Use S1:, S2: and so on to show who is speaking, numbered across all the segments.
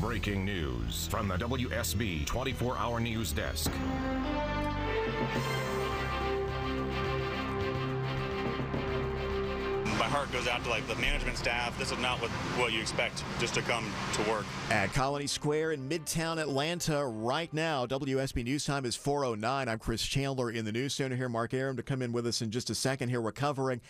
S1: Breaking news from the WSB 24 hour news desk.
S2: My heart goes out to like the management staff. This is not what, what you expect just to come to work.
S3: At Colony Square in Midtown Atlanta right now, WSB News Time is 409. I'm Chris Chandler in the news center here. Mark Arum to come in with us in just a second here. We're covering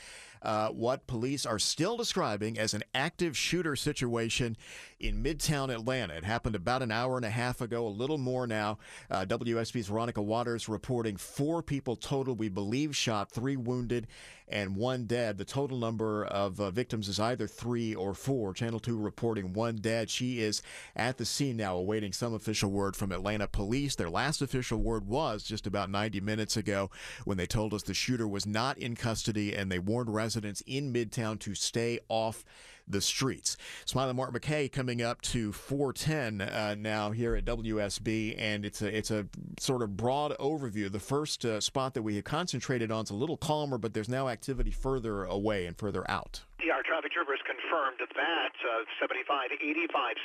S3: uh, what police are still describing as an active shooter situation in Midtown Atlanta. It happened about an hour and a half ago, a little more now. Uh, WSB's Veronica Waters reporting four people total, we believe, shot, three wounded, and one dead. The total number of uh, victims is either three or four. Channel 2 reporting one dead. She is at the scene now, awaiting some official word from Atlanta police. Their last official word was just about 90 minutes ago when they told us the shooter was not in custody and they warned residents in Midtown to stay off the streets. Smiley Mark McKay coming up to 410 uh, now here at WSB, and it's a it's a sort of broad overview. The first uh, spot that we had concentrated on is a little calmer, but there's now activity further away and further out.
S4: Yeah, our traffic troopers confirmed that uh, 7585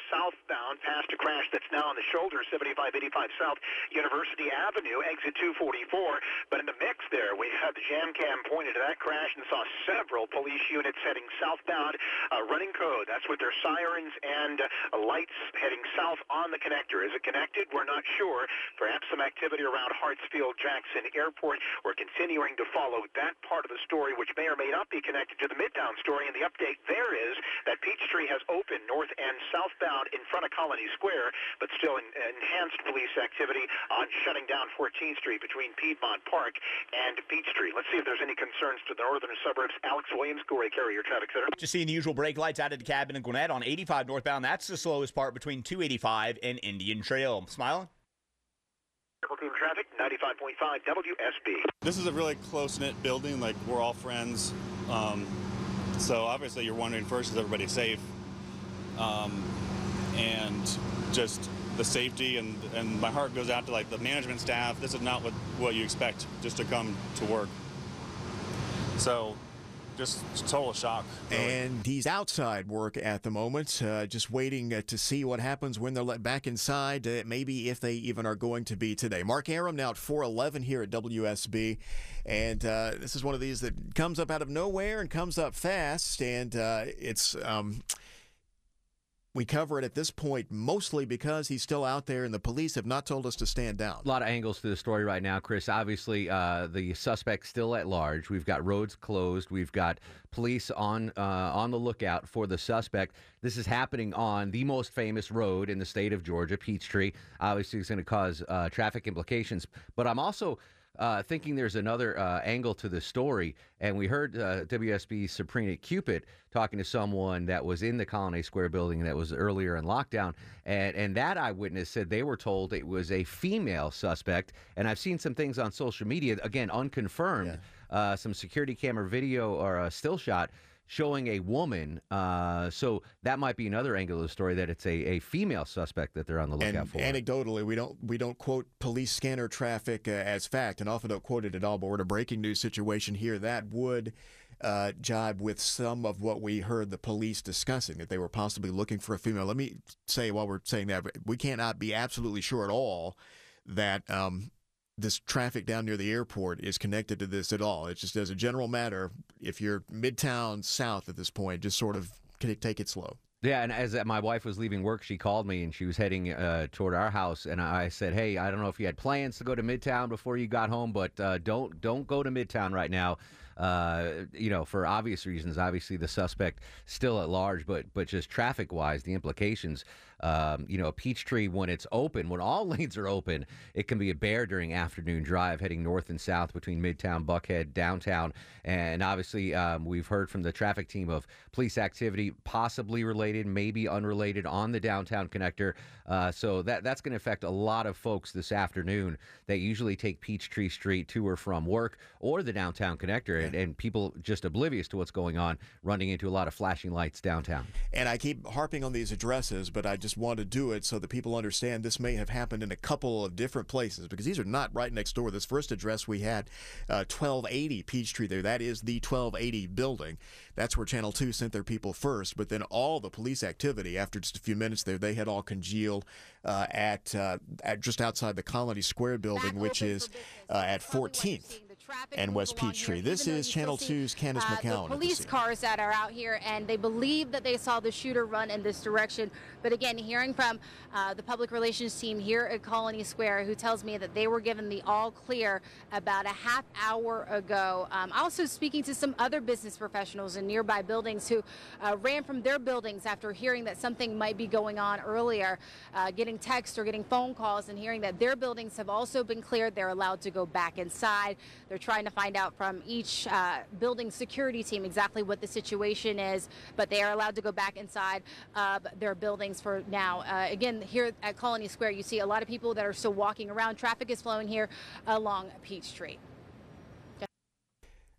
S4: southbound past a crash that's now on the shoulder, 7585 South University Avenue, exit 244. But in the mix there, we had the jam cam pointed to that crash and saw several police units heading southbound, uh, running code. That's with their sirens and uh, lights heading south on the connector. Is it connected? We're not sure. Perhaps some activity around Hartsfield Jackson Airport. We're continuing to follow that part of the story, which may or may not be connected to the Midtown story, and the update there is that Peachtree has opened north and southbound in front of Colony Square, but still in, enhanced police activity on shutting down 14th Street between Piedmont Park and Peachtree. Let's see if there's any concerns to the northern suburbs. Alex Williams, Coolray Carrier Traffic Center.
S5: Just seeing the usual brake lights out of the cabin in Gwinnett on 85 northbound. That's the slowest part between 285 and Indian Trail. Smiling?
S4: Team traffic, 95.5 WSB.
S2: This is a really close knit building. Like, we're all friends. Um, so obviously, you're wondering first, is everybody safe? Um, and just the safety and, and my heart goes out to like the management staff. This is not what, what you expect just to come to work. So just total shock.
S3: Really. And he's outside work at the moment, uh, just waiting uh, to see what happens when they're let back inside, uh, maybe if they even are going to be today. Mark Arum now at 411 here at WSB. And uh, this is one of these that comes up out of nowhere and comes up fast. And uh, it's. Um, we cover it at this point mostly because he's still out there and the police have not told us to stand down.
S6: A lot of angles to the story right now, Chris. Obviously, uh, the suspect still at large. We've got roads closed. We've got police on uh, on the lookout for the suspect. This is happening on the most famous road in the state of Georgia, Peachtree. Obviously, it's going to cause uh, traffic implications. But I'm also uh, thinking there's another uh, angle to the story. And we heard uh, WSB Sabrina Cupit talking to someone that was in the Colony Square building that was earlier in lockdown. And, and that eyewitness said they were told it was a female suspect. And I've seen some things on social media, again, unconfirmed, yeah. uh, some security camera video or a still shot showing a woman. Uh, so that might be another angle of the story that it's a, a female suspect that they're on the lookout
S3: and
S6: for.
S3: Anecdotally, we don't we don't quote police scanner traffic uh, as fact, and often don't quote it at all. But we're in a breaking news situation here that would. Uh, jibe with some of what we heard the police discussing that they were possibly looking for a female. Let me say while we're saying that we cannot be absolutely sure at all that um, this traffic down near the airport is connected to this at all. It's just as a general matter, if you're midtown south at this point, just sort of take it slow.
S6: Yeah, and as my wife was leaving work, she called me and she was heading uh, toward our house, and I said, "Hey, I don't know if you had plans to go to Midtown before you got home, but uh, don't don't go to Midtown right now. Uh, you know, for obvious reasons. Obviously, the suspect still at large, but but just traffic wise, the implications. Um, you know, Peachtree when it's open, when all lanes are open, it can be a bear during afternoon drive heading north and south between Midtown, Buckhead, downtown, and obviously um, we've heard from the traffic team of police activity possibly related, maybe unrelated on the downtown connector. Uh, so that that's going to affect a lot of folks this afternoon that usually take Peachtree Street to or from work or the downtown connector, and, and people just oblivious to what's going on, running into a lot of flashing lights downtown.
S3: And I keep harping on these addresses, but I just want to do it so that people understand this may have happened in a couple of different places because these are not right next door. This first address we had, uh, 1280 Peachtree there, that is the 1280 building. That's where Channel 2 sent their people first, but then all the police activity after just a few minutes there, they had all congealed uh, at, uh, at just outside the Colony Square building, which is uh, at 14th and West Peachtree. This is Channel 2's Candace
S7: uh,
S3: McCowan.
S7: The police cars that are out here, and they believe that they saw the shooter run in this direction. But again, hearing from uh, the public relations team here at Colony Square, who tells me that they were given the all clear about a half hour ago. Um, also speaking to some other business professionals in nearby buildings who uh, ran from their buildings after hearing that something might be going on earlier, uh, getting texts or getting phone calls and hearing that their buildings have also been cleared. They're allowed to go back inside. They're trying to find out from each uh, building security team exactly what the situation is, but they are allowed to go back inside of their buildings for now. Uh, again, here at Colony Square, you see a lot of people that are still walking around. Traffic is flowing here along Peachtree.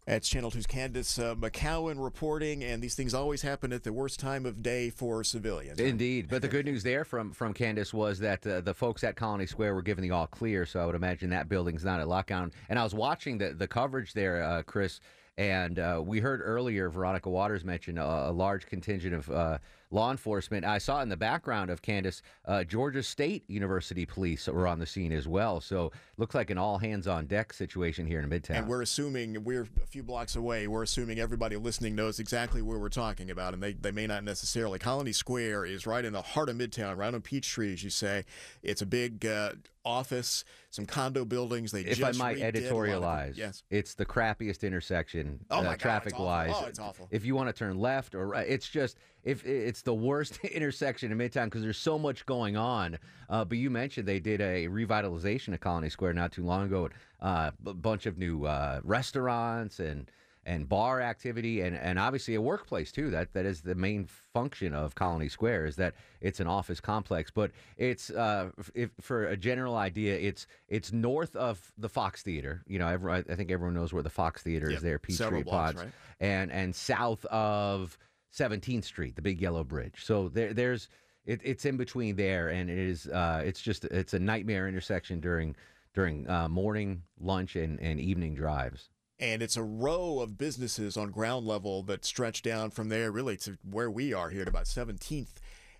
S3: That's Channel 2's Candace uh, McCowan reporting, and these things always happen at the worst time of day for civilians.
S6: Indeed, but the good news there from from Candace was that uh, the folks at Colony Square were given the all clear, so I would imagine that building's not at lockdown. And I was watching the the coverage there, uh, Chris, and uh, we heard earlier Veronica Waters mention a, a large contingent of uh, law enforcement. I saw in the background of Candace, uh, Georgia State University police were on the scene as well. So looks like an all hands on deck situation here in Midtown.
S3: And we're assuming we're a few blocks away. We're assuming everybody listening knows exactly where we're talking about, and they, they may not necessarily. Colony Square is right in the heart of Midtown, right on Peachtree, as you say. It's a big uh, office, some condo buildings. They
S6: if
S3: just
S6: I might
S3: redid a lot of them.
S6: editorialize,
S3: yes.
S6: it's the crappiest intersection
S3: Oh
S6: uh,
S3: my God,
S6: traffic
S3: awful.
S6: wise.
S3: Oh, it's awful.
S6: If you want to turn left or right, it's just if it's the worst intersection in Midtown because there's so much going on. Uh, but you mentioned they did a revitalization of Colony Square not too long ago. Uh, a bunch of new uh, restaurants and and bar activity and, and obviously a workplace too. That that is the main function of Colony Square is that it's an office complex. But it's uh, if, for a general idea, it's it's north of the Fox Theater. You know, every, I think everyone knows where the Fox Theater
S3: Yep,
S6: is there, Peachtree Pods,
S3: right?
S6: and and south of 17th Street, the big yellow bridge. So there there's it, it's in between there, and it is uh, it's just it's a nightmare intersection during during uh, morning, lunch, and, and evening drives.
S3: And it's a row of businesses on ground level that stretch down from there really to where we are here at about 17th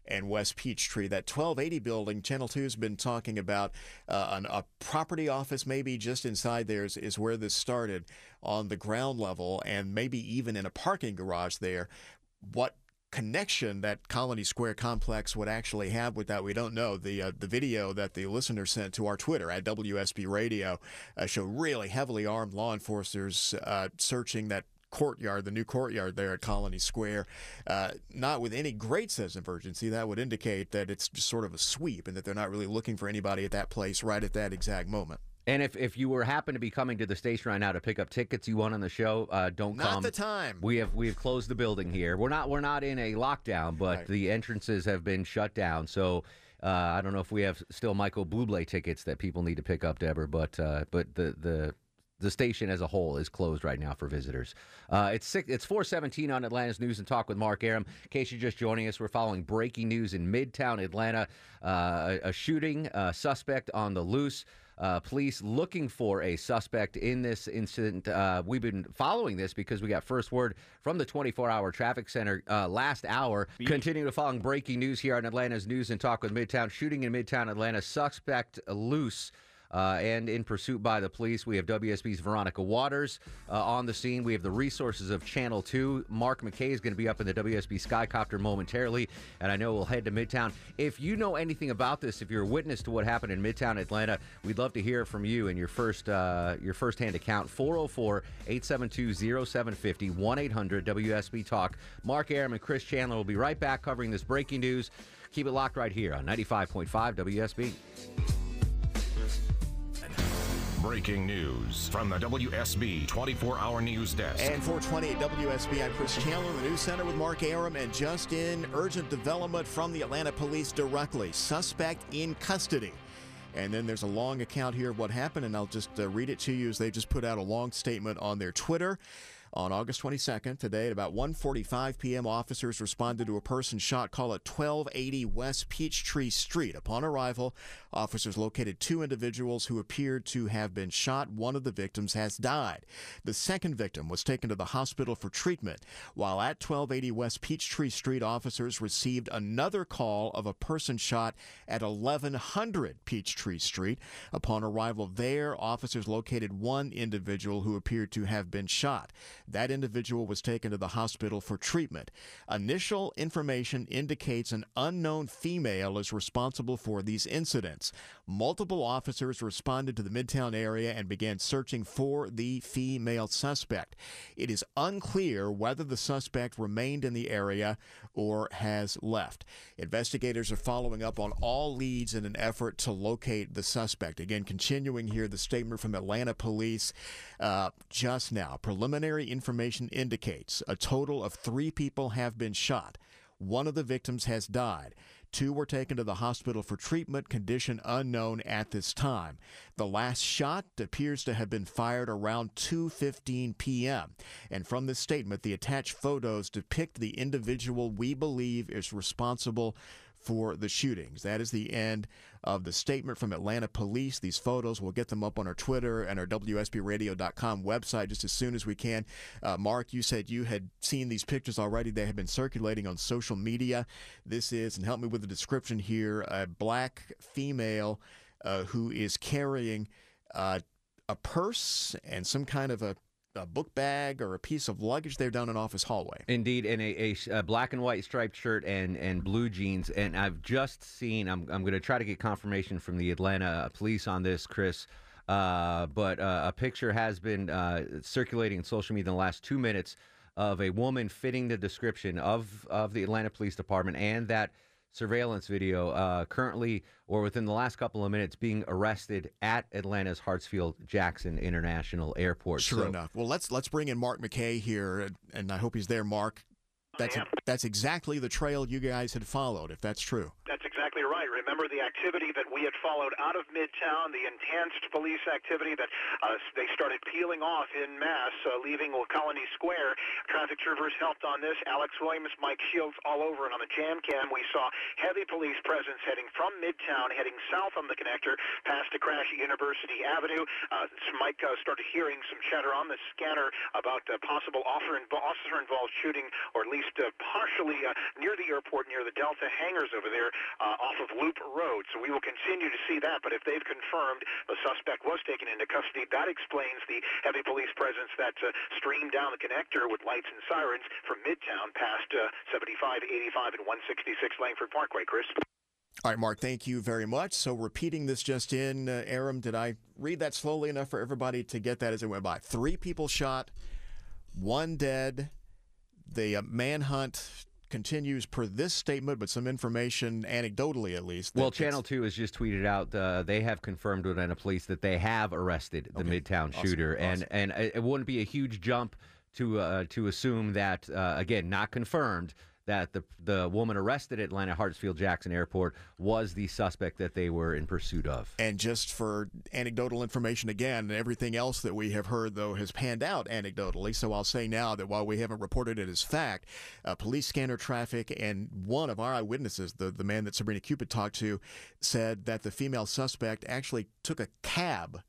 S3: and West Peachtree. That 1280 building, Channel 2's been talking about uh, an, a property office maybe just inside there is, is where this started on the ground level and maybe even in a parking garage there. What connection that Colony Square complex would actually have with that, we don't know. The uh, the video that the listener sent to our Twitter at WSB Radio uh, show really heavily armed law enforcers uh, searching that courtyard, the new courtyard there at Colony Square, uh, not with any great sense of urgency. That would indicate that it's just sort of a sweep and that they're not really looking for anybody at that place right at that exact moment.
S6: And if, if you were happen to be coming to the station right now to pick up tickets you won on the show, uh, don't
S3: Not
S6: come.
S3: the time.
S6: We have we have closed the building here. We're not we're not in a lockdown, but
S3: Right.
S6: the entrances have been shut down. So uh, I don't know if we have still Michael Bublé tickets that people need to pick up, Deborah. But uh, but the the the station as a whole is closed right now for visitors. Uh, it's six, it's 417 on Atlanta's News and Talk with Mark Arum. In case you're just joining us, we're following breaking news in Midtown Atlanta. Uh, a, a shooting, uh, suspect on the loose. Uh, police looking for a suspect in this incident. Uh, we've been following this because we got first word from the 24 hour traffic center uh, last hour. Continuing to following breaking news here on Atlanta's News and Talk with Midtown. Shooting in Midtown Atlanta. Suspect loose. Uh, and in pursuit by the police. We have WSB's Veronica Waters uh, on the scene. We have the resources of Channel 2. Mark McKay is going to be up in the WSB Skycopter momentarily, and I know we'll head to Midtown. If you know anything about this, if you're a witness to what happened in Midtown Atlanta, we'd love to hear from you and your first uh, your first hand account 404-872-0750 1-800 WSB Talk. Mark Arum and Chris Chandler will be right back covering this breaking news. Keep it locked right here on 95.5 WSB.
S1: Breaking news from the WSB 24 hour news desk.
S3: And 420 at WSB, I'm Chris Chandler in the News Center with Mark Arum. And just in, urgent development from the Atlanta police directly. Suspect in custody. And then there's a long account here of what happened, and I'll just uh, read it to you as they just put out a long statement on their Twitter. On August 22nd, today at about 1:45 p.m., officers responded to a person shot call at 1280 West Peachtree Street. Upon arrival, officers located two individuals who appeared to have been shot. One of the victims has died. The second victim was taken to the hospital for treatment. While at 1280 West Peachtree Street, officers received another call of a person shot at 1100 Peachtree Street. Upon arrival there, officers located one individual who appeared to have been shot. That individual was taken to the hospital for treatment. Initial information indicates an unknown female is responsible for these incidents. Multiple officers responded to the Midtown area and began searching for the female suspect. It is unclear whether the suspect remained in the area or has left. Investigators are following up on all leads in an effort to locate the suspect. Again, continuing here, the statement from Atlanta police uh, just now. Preliminary information indicates a total of three people have been shot. One of the victims has died. Two were taken to the hospital for treatment, condition unknown at this time. The last shot appears to have been fired around 2:15 p.m. And from this statement, the attached photos depict the individual we believe is responsible for the shootings. That is the end of the statement from Atlanta Police. These photos, we'll get them up on our Twitter and our WSBRadio.com website just as soon as we can. Uh, Mark, you said you had seen these pictures already. They have been circulating on social media. This is, and help me with the description here, a black female uh, who is carrying uh, a purse and some kind of a a book bag or a piece of luggage there down an office hallway.
S6: Indeed, in a, a, a, black and white striped shirt and, and blue jeans. And I've just seen, I'm, I'm going to try to get confirmation from the Atlanta police on this, Chris. Uh, but uh, a picture has been uh, circulating in social media in the last two minutes of a woman fitting the description of, of the Atlanta Police Department and that surveillance video uh, currently or within the last couple of minutes being arrested at Atlanta's Hartsfield Jackson International Airport.
S3: Sure so, enough. Well, let's let's bring in Mark McKay here, and I hope he's there. Mark, that's a, that's exactly the trail you guys had followed, if that's true.
S4: Exactly right. Remember the activity that we had followed out of Midtown, the enhanced police activity that uh, they started peeling off in mass, uh, leaving Colony Square. Traffic Troopers helped on this. Alex Williams, Mike Shields, all over. And on the jam cam, we saw heavy police presence heading from Midtown, heading south on the connector, past the crash at University Avenue. Uh, Mike uh, started hearing some chatter on the scanner about uh, possible offer and b officer-involved shooting, or at least least uh, partially uh, near the airport, near the Delta hangars over there uh, off of Loop Road. So we will continue to see that. But if they've confirmed the suspect was taken into custody, that explains the heavy police presence that uh, streamed down the connector with lights and sirens from Midtown past uh, 75, 85, and 166 Langford Parkway, Chris.
S3: All right, Mark, thank you very much. So, repeating this just in, uh, Arum, did I read that slowly enough for everybody to get that as it went by? Three people shot, one dead, the uh, manhunt continues per this statement, but some information, anecdotally at least.
S6: Well, Channel 2 has just tweeted out uh, they have confirmed with Atlanta police that they have arrested the okay. Midtown awesome. shooter. Awesome. And, and it wouldn't be a huge jump to, uh, to assume that, uh, again, not confirmed, that the the woman arrested at Atlanta Hartsfield Jackson Airport was the suspect that they were in pursuit of.
S3: And just for anecdotal information again, everything else that we have heard though has panned out anecdotally. So I'll say now that while we haven't reported it as fact, uh, police scanner traffic and one of our eyewitnesses, the the man that Sabrina Cupit talked to, said that the female suspect actually took a cab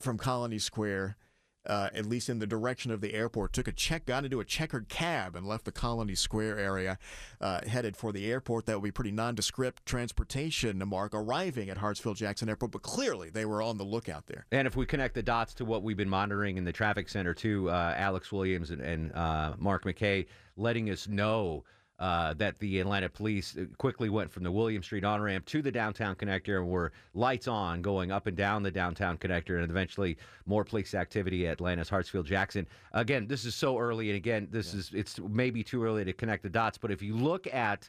S3: from Colony Square uh, at least in the direction of the airport. Took a check, got into a checkered cab, and left the Colony Square area, uh, headed for the airport. That would be pretty nondescript transportation, to Mark, arriving at Hartsfield Jackson Airport. But clearly, they were on the lookout there.
S6: And if we connect the dots to what we've been monitoring in the traffic center, too, uh, Alex Williams and, and uh, Mark McKay letting us know uh, that the Atlanta police quickly went from the William Street on ramp to the downtown connector and were lights on going up and down the downtown connector, and eventually more police activity at Atlanta's Hartsfield Jackson. Again, this is so early, and again, this yeah. is it's maybe too early to connect the dots. But if you look at,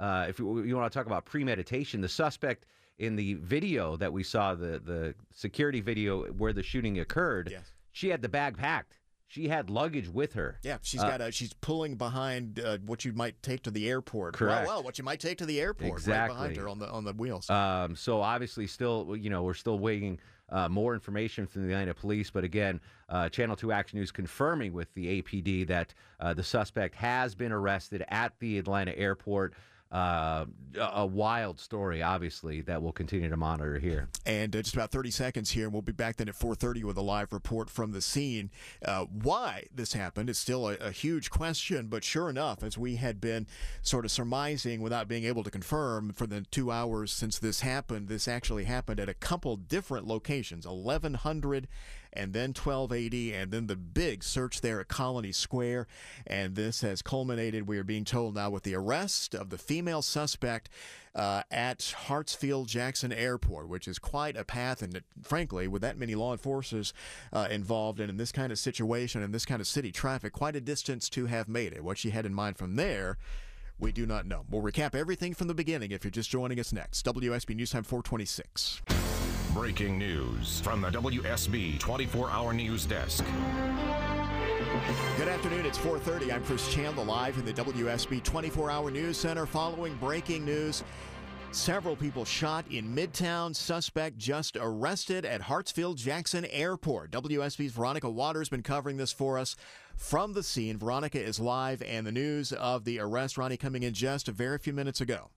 S6: uh, if you, you want to talk about premeditation, the suspect in the video that we saw, the the security video where the shooting occurred, yes. she had the bag packed. She had luggage with her.
S3: Yeah, she's uh, got a. She's pulling behind uh, what you might take to the airport.
S6: Correct.
S3: Well, well, what you might take to the airport.
S6: Exactly.
S3: Right behind her on the on the wheels.
S6: Um, so obviously, still, you know, we're still waiting uh, more information from the Atlanta police. But again, uh, Channel 2 Action News confirming with the APD that uh, the suspect has been arrested at the Atlanta airport uh, a wild story, obviously, that we'll continue to monitor here.
S3: And uh, just about 30 seconds here, and we'll be back then at 4:30 with a live report from the scene. Uh, why this happened is still a, a, huge question, but sure enough, as we had been sort of surmising without being able to confirm for the two hours since this happened, this actually happened at a couple different locations, 1100 and then 1280, and then the big search there at Colony Square. And this has culminated, we are being told now, with the arrest of the female suspect uh, at Hartsfield Jackson Airport, which is quite a path. And frankly, with that many law enforcers uh, involved and in this kind of situation and this kind of city traffic, quite a distance to have made it. What she had in mind from there we do not know. We'll recap everything from the beginning if you're just joining us next. WSB News Time 426.
S1: Breaking news from the WSB 24 Hour News Desk.
S3: Good afternoon. It's 4:30. I'm Chris Chandler live in the WSB 24-hour news center following breaking news. Several people shot in Midtown. Suspect just arrested at Hartsfield Jackson Airport. WSB's Veronica Waters been covering this for us from the scene. Veronica is live, and the news of the arrest, Ronnie, coming in just a very few minutes ago.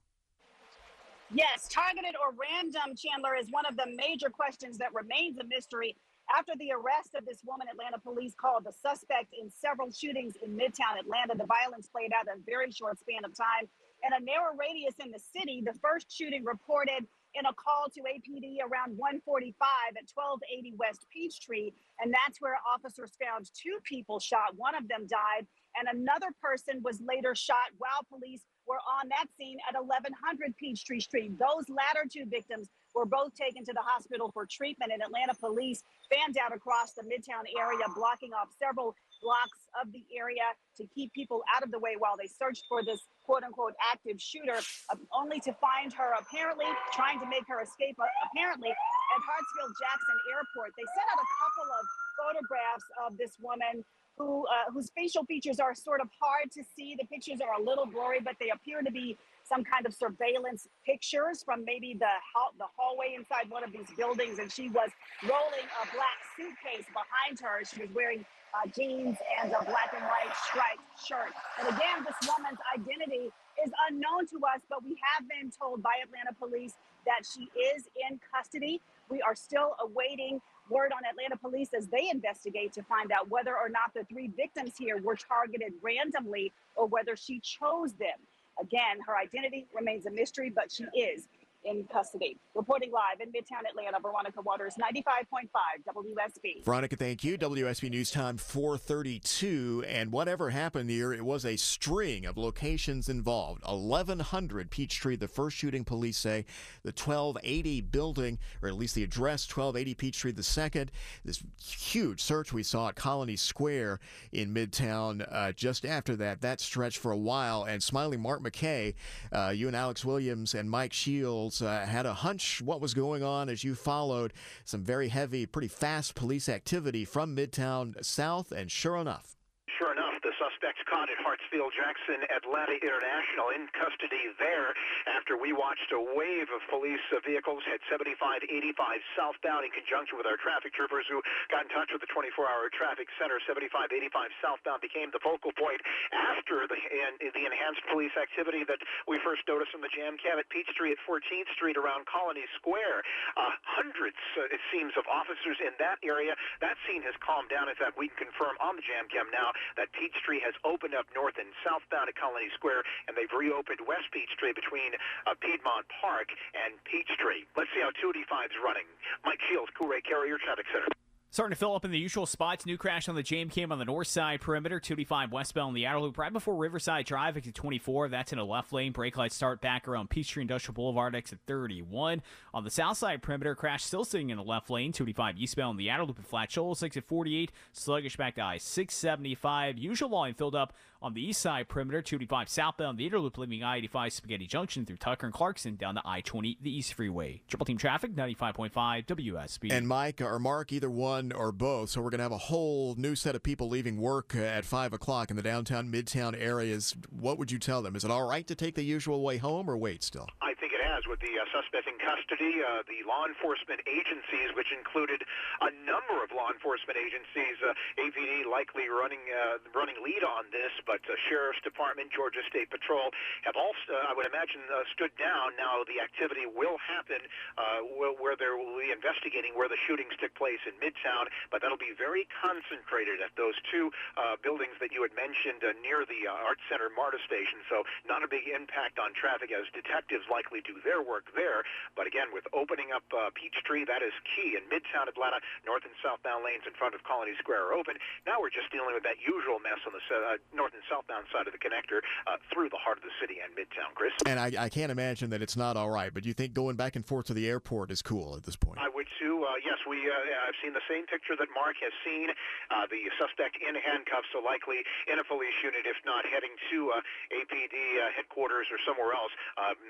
S8: Yes, targeted or random, Chandler, is one of the major questions that remains a mystery after the arrest of this woman. Atlanta police called the suspect in several shootings in Midtown Atlanta. The violence played out in a very short span of time. In a narrow radius in the city, the first shooting reported in a call to APD around 145 at 1280 West Peachtree. And that's where officers found two people shot. One of them died, and another person was later shot while police were on that scene at 1100 Peachtree Street. Those latter two victims were both taken to the hospital for treatment, and Atlanta police fanned out across the Midtown area, blocking off several blocks of the area to keep people out of the way while they searched for this quote unquote active shooter, uh, only to find her apparently trying to make her escape, uh, apparently at Hartsfield Jackson Airport. They sent out a couple of photographs of this woman who uh, whose facial features are sort of hard to see. The pictures are a little blurry, but they appear to be some kind of surveillance pictures from maybe the the hallway inside one of these buildings. And she was rolling a black suitcase behind her. She was wearing uh, jeans and a black and white striped shirt. And again, this woman's identity is unknown to us, but we have been told by Atlanta police that she is in custody. We are still awaiting word on Atlanta police as they investigate to find out whether or not the three victims here were targeted randomly or whether she chose them. Again, her identity remains a mystery, but she is in custody. Reporting live in Midtown Atlanta, Veronica Waters, 95.5 WSB.
S3: Veronica, thank you. WSB News Time 432. And whatever happened here, it was a string of locations involved. 1100 Peachtree, the first shooting, police say. The 1280 building, or at least the address, 1280 Peachtree, the second. This huge search we saw at Colony Square in Midtown uh, just after that. That stretched for a while. And smiling Mark McKay, uh, you and Alex Williams and Mike Shields uh, had a hunch what was going on as you followed some very heavy, pretty fast police activity from Midtown South, and sure enough.
S4: Sure enough, the suspects caught at Hartsfield Jackson Atlanta International in custody there after we watched a wave of police vehicles head 75 85 southbound in conjunction with our traffic troopers who got in touch with the 24-hour traffic center. 75 85 southbound became the focal point after the the enhanced police activity that we first noticed in the jam cam at Peachtree at 14th Street around Colony Square. Uh, hundreds, uh, it seems, of officers in that area. That scene has calmed down. In fact, we can confirm on the jam cam now that Peachtree has opened up north and southbound at Colony Square, and they've reopened West Peachtree between uh, Piedmont Park and Peachtree. Let's see how 285 is running. Mike Shields, Coolray Carrier Traffic Center.
S9: Starting to fill up in the usual spots. New crash on the Jam Cam on the north side perimeter, 285 westbound in the outer loop, right before Riverside Drive, exit 24. That's in a left lane. Brake lights start back around Peachtree Industrial Boulevard, exit 31. On the south side perimeter, crash still sitting in the left lane, 285 eastbound in the outer loop at Flat Shoals, exit 48. Sluggish back to I 675. Usual volume filled up on the east side perimeter, 285 southbound the interloop leaving I 85 Spaghetti Junction through Tucker and Clarkston down to I 20, the East Freeway. Triple team traffic, 95.5 WSB.
S3: And Mike or Mark, either one or both. So we're going to have a whole new set of people leaving work uh, at 5 o'clock in the downtown, midtown areas. What would you tell them? Is it all right to take the usual way home or wait still?
S4: I has with the uh, suspect in custody. Uh, the law enforcement agencies, which included a number of law enforcement agencies, uh, APD likely running uh, running lead on this, but uh, Sheriff's Department, Georgia State Patrol have all, uh, I would imagine, uh, stood down. Now the activity will happen uh, where, where there will be investigating where the shootings took place in Midtown, but that'll be very concentrated at those two uh, buildings that you had mentioned uh, near the uh, Art Center MARTA station. So not a big impact on traffic as detectives likely do their work there. But again, with opening up uh, Peachtree, that is key. In Midtown Atlanta, north and southbound lanes in front of Colony Square are open. Now we're just dealing with that usual mess on the uh, north and southbound side of the connector uh, through the heart of the city and Midtown, Chris.
S3: And I, I, can't imagine that it's not all right, but you think going back and forth to the airport is cool at this point?
S4: I would too. Uh, yes, we. Uh, I've seen the same picture that Mark has seen. Uh, the suspect in handcuffs, so likely in a police unit, if not heading to uh, APD headquarters or somewhere else.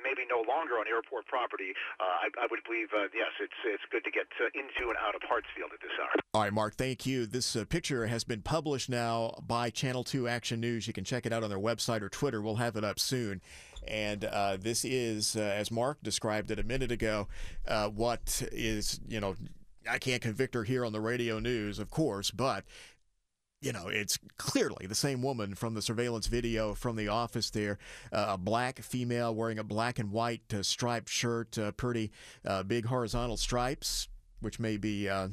S4: maybe no longer on airport property. I, I, would believe. yes, it's it's good to get into and out of Hartsfield at this hour.
S3: All right, Mark. Thank you. This picture has been published now by Channel Two Action News. You can check it out on their website or Twitter. We'll have it up soon. And uh, this is, uh, as Mark described it a minute ago, uh, what is, you know, I can't convict her here on the radio news, of course, but you know, it's clearly the same woman from the surveillance video from the office there. Uh, a black female wearing a black and white uh, striped shirt, uh, pretty uh, big horizontal stripes, which may be uh,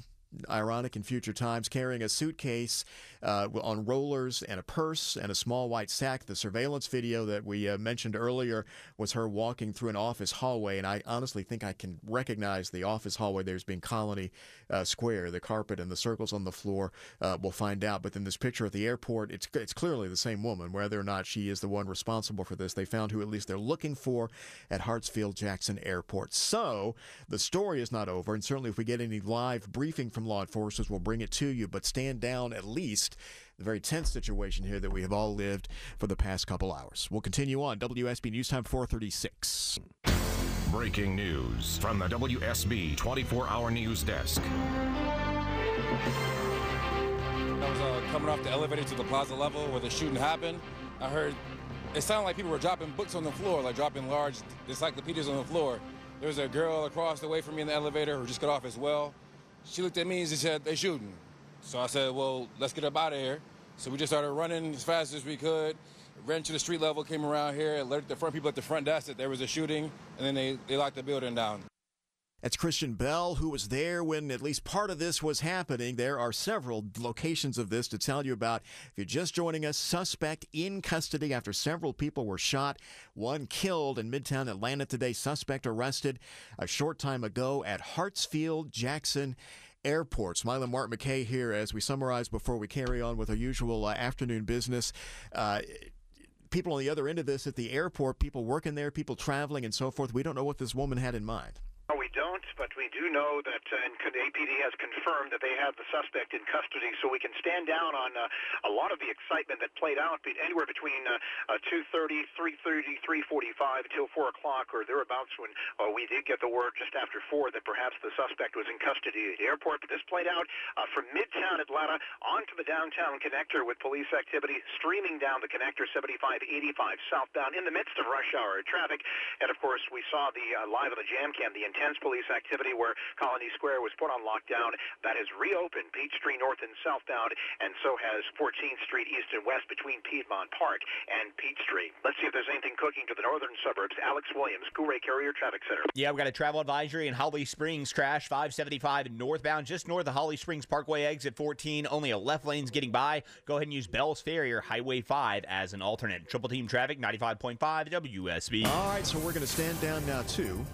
S3: ironic in future times, carrying a suitcase uh, on rollers and a purse and a small white sack. The surveillance video that we uh, mentioned earlier was her walking through an office hallway, and I honestly think I can recognize the office hallway there's been Colony uh, Square. The carpet and the circles on the floor, uh, we'll find out. But in this picture at the airport, it's it's clearly the same woman. Whether or not she is the one responsible for this, they found who at least they're looking for at Hartsfield Jackson Airport. So the story is not over, and certainly if we get any live briefing from law enforcement, we'll bring it to you. But stand down at least the very tense situation here that we have all lived for the past couple hours. We'll continue on. WSB News Time 436.
S1: Breaking news from the WSB 24 hour news desk.
S10: I was uh, coming off the elevator to the plaza level where the shooting happened. I heard it sounded like people were dropping books on the floor, like dropping large encyclopedias on the floor. There was a girl across the way from me in the elevator who just got off as well. She looked at me and she said, They shooting. So I said, well, let's get up out of here. So we just started running as fast as we could, ran to the street level, came around here, alerted the front people at the front desk that there was a shooting, and then they, they locked the building down.
S3: That's Christian Bell, who was there when at least part of this was happening. There are several locations of this to tell you about. If you're just joining us, suspect in custody after several people were shot, one killed in Midtown Atlanta today. Suspect arrested a short time ago at Hartsfield Jackson airports. Mylon Mark McKay here as we summarize before we carry on with our usual uh, afternoon business. Uh, people on the other end of this at the airport, people working there, people traveling and so forth, we don't know what this woman had in mind.
S4: No, we don't, but we we do know that, uh, and APD has confirmed that they have the suspect in custody, so we can stand down on uh, a lot of the excitement that played out anywhere between uh, 2:30, 3:30, 3:45 until 4 o'clock or thereabouts when uh, we did get the word just after 4 that perhaps the suspect was in custody at the airport. But this played out uh, from Midtown Atlanta onto the downtown connector with police activity streaming down the connector 7585 southbound in the midst of rush hour traffic. And of course, we saw the uh, live on the jam cam the intense police activity where Colony Square was put on lockdown. That has reopened Peachtree north and southbound, and so has 14th Street east and west between Piedmont Park and Peachtree. Let's see if there's anything cooking to the northern suburbs. Alex Williams, Coolray Carrier Traffic Center.
S5: Yeah, we've got a travel advisory in Holly Springs. Crash 575 northbound, just north of Holly Springs Parkway, exit 14. Only a left lane's getting by. Go ahead and use Bell's Ferry or Highway 5 as an alternate. Triple team traffic, 95.5 WSB.
S3: All right, so we're going to stand down now, too.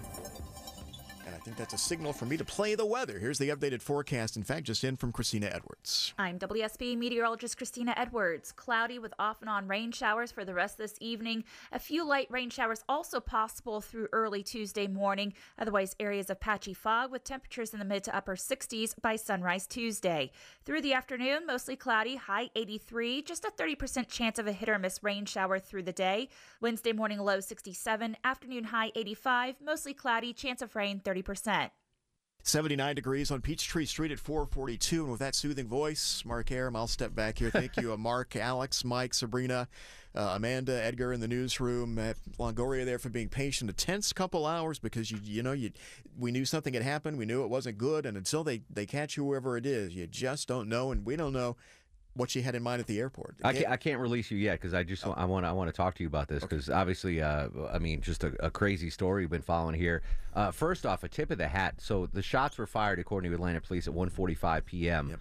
S3: Think that's a signal for me to play the weather. Here's the updated forecast, in fact, just in from Christina Edwards.
S11: I'm WSB meteorologist Christina Edwards. Cloudy with off and on rain showers for the rest of this evening. A few light rain showers also possible through early Tuesday morning. Otherwise, areas of patchy fog with temperatures in the mid to upper 60s by sunrise Tuesday. Through the afternoon, mostly cloudy, high 83, just a 30% chance of a hit or miss rain shower through the day. Wednesday morning low 67, afternoon high 85, mostly cloudy, chance of rain 30 30%.
S3: 79 degrees on Peachtree Street at 442. And with that soothing voice, Mark Arum, I'll step back here. Thank you, uh, Mark, Alex, Mike, Sabrina, uh, Amanda, Edgar in the newsroom, uh, Longoria there for being patient. A tense couple hours because you you know you we knew something had happened. We knew it wasn't good, and until they they catch whoever it is, you just don't know, and we don't know what she had in mind at the airport.
S6: I can't, I can't release you yet because I just oh. I want I want to talk to you about this because okay. obviously uh, I mean just a, a, crazy story we've been following here. Uh, first off, a tip of the hat. So the shots were fired according to Atlanta police at 1:45 p.m. Yep.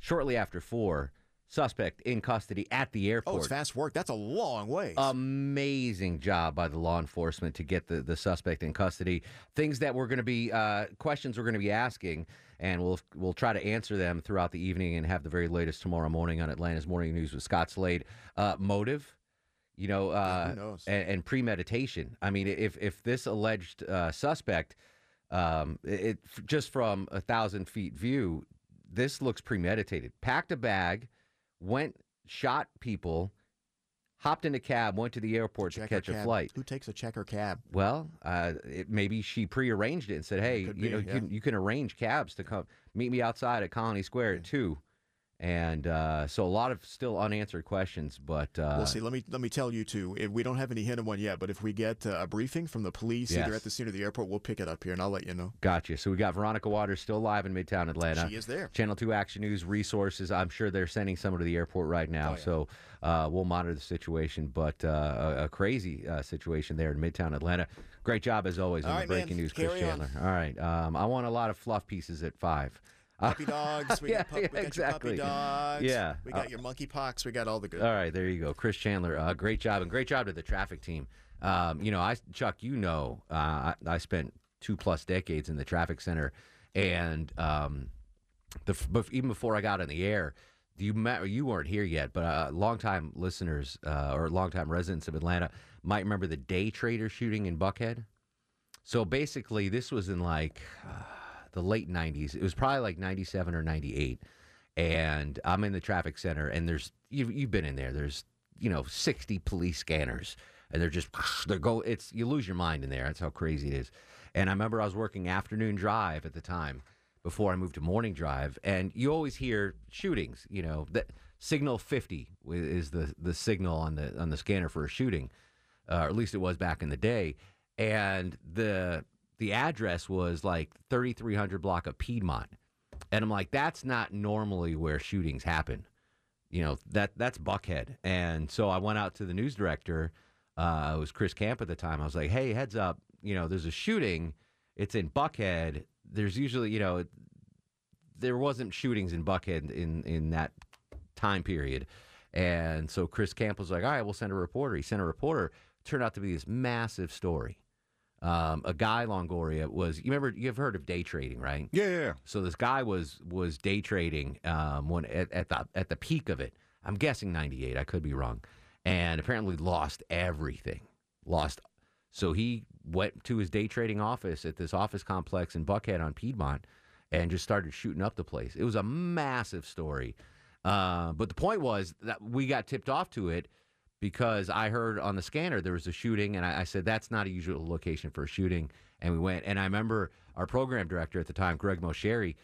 S6: Shortly after four, suspect in custody at the airport.
S3: Oh, it's fast work. That's a long way.
S6: Amazing job by the law enforcement to get the, the suspect in custody. Things that we're going to be uh, questions we're going to be asking and we'll we'll try to answer them throughout the evening and have the very latest tomorrow morning on Atlanta's Morning News with Scott Slade. Uh, motive, you know, uh,
S3: yeah,
S6: and, and, premeditation. I mean, if if this alleged uh, suspect, um, it just from a thousand feet view, this looks premeditated. Packed a bag, went, shot people hopped in a cab, went to the airport to catch a flight.
S3: Who takes a checker cab?
S6: Well, uh, it, maybe she prearranged it and said, "Hey, you be, know, yeah. you, can, you can arrange cabs to come meet me outside at Colony Square yeah. at two and uh, so a lot of still unanswered questions. But uh,
S3: we'll see. Let me let me tell you too. If we don't have any hint of one yet, but if we get uh, a briefing from the police yes. either at the scene or the airport, we'll pick it up here and I'll let you know.
S6: Gotcha. So we got Veronica Waters still live in Midtown Atlanta.
S3: She is there.
S6: Channel Two Action News resources. I'm sure they're sending someone to the airport right now. Oh, yeah. So uh, we'll monitor the situation. But uh, a, a, crazy uh, situation there in Midtown Atlanta. Great job as always on the breaking man. news, Chris
S3: Carry
S6: Chandler. On. All right. Um, I want a lot of fluff pieces at five.
S3: Puppy dogs. We,
S6: yeah,
S3: got, pup,
S6: yeah,
S3: we got
S6: exactly.
S3: your puppy dogs.
S6: Yeah.
S3: We got uh, your monkeypox. We got all the good.
S6: All right, there you go. Chris Chandler, uh, great job. And great job to the traffic team. Um, you know, I Chuck, you know, uh, I, I, spent two plus decades in the traffic center. And um, the, even before I got in the air, you met, you weren't here yet, but uh, longtime listeners uh, or longtime residents of Atlanta might remember the day trader shooting in Buckhead. So basically, this was in like uh, the late 90s. It was probably like 97 or 98. And I'm in the traffic center, and there's, you've, you've been in there, there's, you know, 60 police scanners, and they're just, they're go, it's, you lose your mind in there. That's how crazy it is. And I remember I was working afternoon drive at the time before I moved to morning drive, and you always hear shootings, you know, that signal 50 is the, the signal on the, on the scanner for a shooting, uh, or at least it was back in the day. And the the address was like 3300 block of Piedmont. And I'm like, that's not normally where shootings happen. You know, that that's Buckhead. And so I went out to the news director. Uh, it was Chris Camp at the time. I was like, hey, heads up, you know, there's a shooting. It's in Buckhead. There's usually, you know, there wasn't shootings in Buckhead in, in that time period. And so Chris Camp was like, all right, we'll send a reporter. He sent a reporter. Turned out to be this massive story um, a guy Longoria was. You remember you've heard of day trading, right?
S12: Yeah, yeah. yeah.
S6: So this guy was was day trading um, when at, at the at the peak of it. I'm guessing 98. I could be wrong, and apparently lost everything. Lost. So he went to his day trading office at this office complex in Buckhead on Piedmont and just started shooting up the place. It was a massive story. Uh, but the point was that we got tipped off to it because I heard on the scanner there was a shooting, and I, I said that's not a usual location for a shooting, and we went. And I remember our program director at the time, Greg Moceri,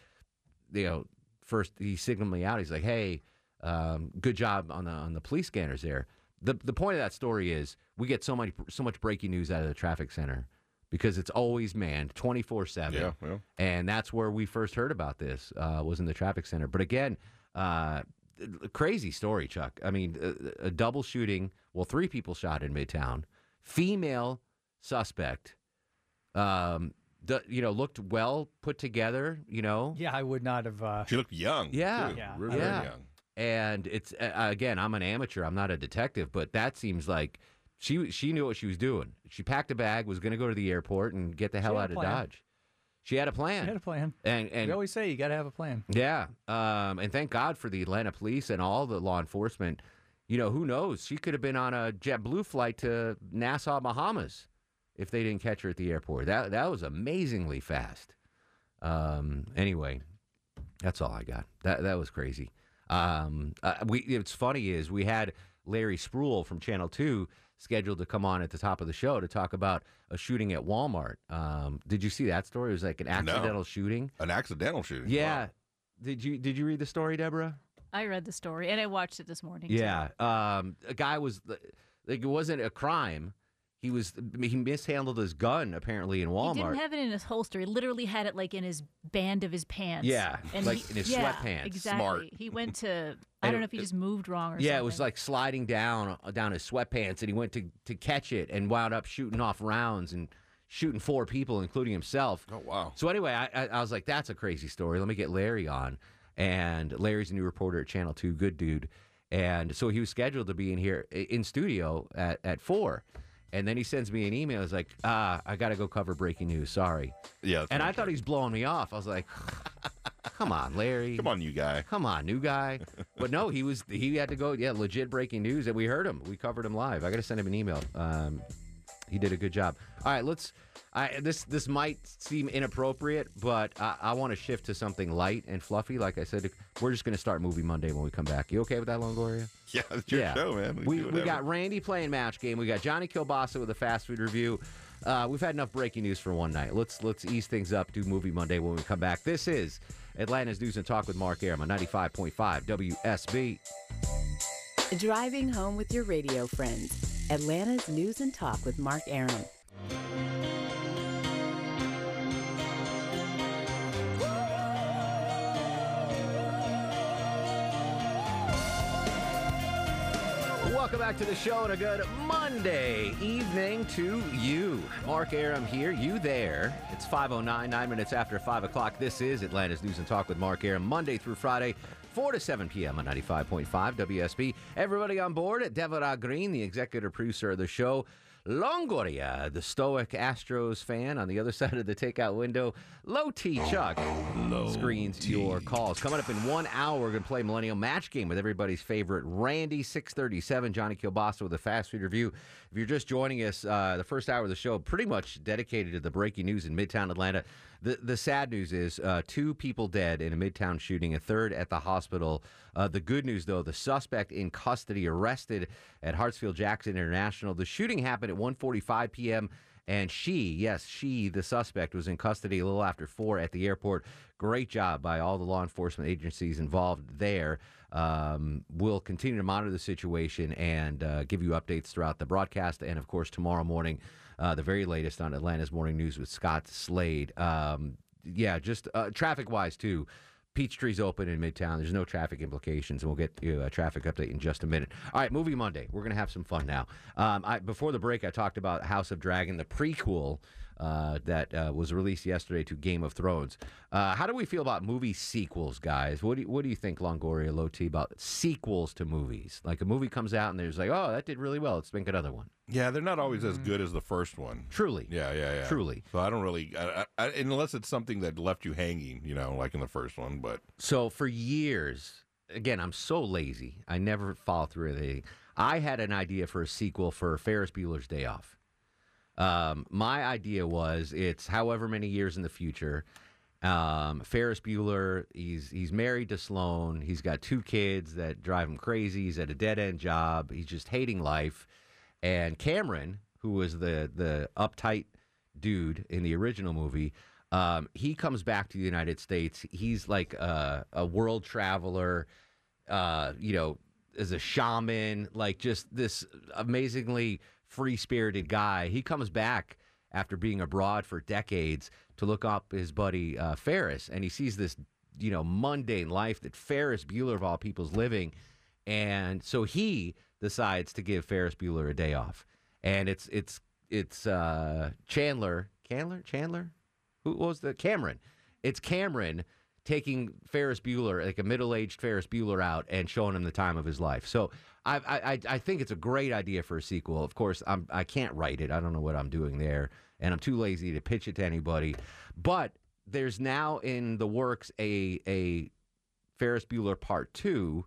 S6: you know, first he signaled me out. He's like, "Hey, um, good job on the on the police scanners there." The the point of that story is we get so much so much breaking news out of the traffic center because it's always manned 24 7
S12: Yeah, well.
S6: and that's where we first heard about this uh, was in the traffic center but again uh, crazy story chuck i mean a, a double shooting well three people shot in midtown female suspect um, the, you know looked well put together you know
S13: Yeah, I would not have. Uh,
S12: She looked young.
S6: yeah
S12: too.
S13: Yeah.
S12: Very
S6: yeah
S12: young.
S6: and it's uh, again i'm an amateur i'm not a detective but that seems like she she knew what she was doing she packed a bag was going to go to the airport and get the hell out of
S13: plan.
S6: dodge she had a plan
S13: She had a plan.
S6: and and
S13: we always say you got to have a plan.
S6: yeah um and thank god for the atlanta police and all the law enforcement you know who knows she could have been on a jetblue flight to nassau bahamas if they didn't catch her at the airport that that was amazingly fast um anyway that's all I got. That that was crazy. Um, uh, we it's funny is we had Larry Spruill from Channel Two scheduled to come on at the top of the show to talk about a shooting at Walmart. Um, did you see that story? It was like an accidental shooting.
S12: An accidental shooting.
S6: Yeah.
S12: Wow.
S6: Did you did you read the story, Deborah?
S14: I read the story and I watched it this morning. too.
S6: Yeah. Um, a guy was like it wasn't a crime. He was he mishandled his gun apparently in Walmart.
S14: He didn't have it in his holster. He literally had it like in his band of his pants.
S6: Yeah,
S14: and
S6: like
S14: he-
S6: in his
S14: yeah,
S6: sweatpants.
S14: Exactly.
S6: Smart.
S14: He went to. I don't know if he just moved wrong or something.
S6: yeah,
S14: something.
S6: it was like sliding down uh, down his sweatpants, and he went to to catch it and wound up shooting off rounds and shooting four people, including himself.
S12: Oh wow!
S6: So anyway, I, I, I was like, that's a crazy story. Let me get Larry on, and Larry's a new reporter at Channel Two, good dude, and so he was scheduled to be in here in studio at at four. And then he sends me an email. He's like, "Ah, I got to go cover breaking news. Sorry."
S12: Yeah.
S6: And I thought he was blowing me off. I was like, "Come on, Larry.
S12: Come on, new guy.
S6: Come on, new guy." But no, he was. He had to go. Yeah, legit breaking news, and we heard him. We covered him live. I got to send him an email. Um, he did a good job. All right, let's. I, this this might seem inappropriate, but I, I want to shift to something light and fluffy. Like I said, we're just going to start Movie Monday when we come back. You okay with that, Longoria?
S12: Yeah, it's your show, man.
S6: We,
S12: do
S6: we got Randy playing match game. We got Johnny Kilbasa with a fast food review. Uh, we've had enough breaking news for one night. Let's let's ease things up. Do Movie Monday when we come back. This is Atlanta's News and Talk with Mark Arum on 95.5 WSB.
S15: Driving home with your radio friends. Atlanta's News and Talk with Mark Arum.
S6: Welcome back to the show and a good Monday evening to you. Mark Arum here, you there. It's 5.09, nine minutes after 5 o'clock. This is Atlanta's News and Talk with Mark Arum, Monday through Friday, 4 to 7 p.m. on 95.5 WSB. Everybody on board at Deborah Green, the executive producer of the show. Longoria, the stoic Astros fan on the other side of the takeout window. Low T Chuck screens your calls. Coming up in one hour, we're going to play Millennial Match Game with everybody's favorite Randy 637, Johnny Kilbasa with a fast food review. If you're just joining us, uh, the first hour of the show pretty much dedicated to the breaking news in Midtown Atlanta. The the sad news is uh, two people dead in a Midtown shooting, a third at the hospital. Uh, the good news, though, the suspect in custody arrested at Hartsfield Jackson International. The shooting happened at 1:45 p.m. And she, yes, she, the suspect, was in custody a little after four at the airport. Great job by all the law enforcement agencies involved there. Um, we'll continue to monitor the situation and uh, give you updates throughout the broadcast, and of course tomorrow morning, uh, the very latest on Atlanta's Morning News with Scott Slade. Um, yeah, just uh, traffic-wise too. Peachtree's open in Midtown. There's no traffic implications, and we'll get you a traffic update in just a minute. All right, Movie Monday. We're going to have some fun now. Um, I, before the break, I talked about House of Dragon, the prequel uh, that uh, was released yesterday to Game of Thrones. Uh, how do we feel about movie sequels, guys? What do you, what do you think, Longoria Low T, about sequels to movies? Like a movie comes out and there's like, oh, that did really well. Let's make another one.
S12: Yeah, they're not always as good as the first one.
S6: Truly.
S12: Yeah, yeah, yeah.
S6: Truly.
S12: So I don't really, I, I, unless it's something that left you hanging, you know, like in the first one. But
S6: So for years, again, I'm so lazy. I never follow through with anything. I had an idea for a sequel for Ferris Bueller's Day Off. Um, my idea was it's however many years in the future. Um, Ferris Bueller, he's he's married to Sloane. He's got two kids that drive him crazy. He's at a dead end job. He's just hating life. And Cameron, who was the the uptight dude in the original movie, um, he comes back to the United States. He's like a, a world traveler. Uh, you know, as a shaman, like just this amazingly free spirited guy. He comes back after being abroad for decades to look up his buddy uh, Ferris, and he sees this, you know, mundane life that Ferris Bueller of all people's living, and so he decides to give Ferris Bueller a day off, and it's it's it's uh, Chandler, Chandler, Chandler, who was the Cameron? It's Cameron taking Ferris Bueller, like a middle-aged Ferris Bueller, out and showing him the time of his life. So I, I, I think it's a great idea for a sequel. Of course, I'm, I can't write it. I don't know what I'm doing there, and I'm too lazy to pitch it to anybody. But there's now in the works a a Ferris Bueller Part Two,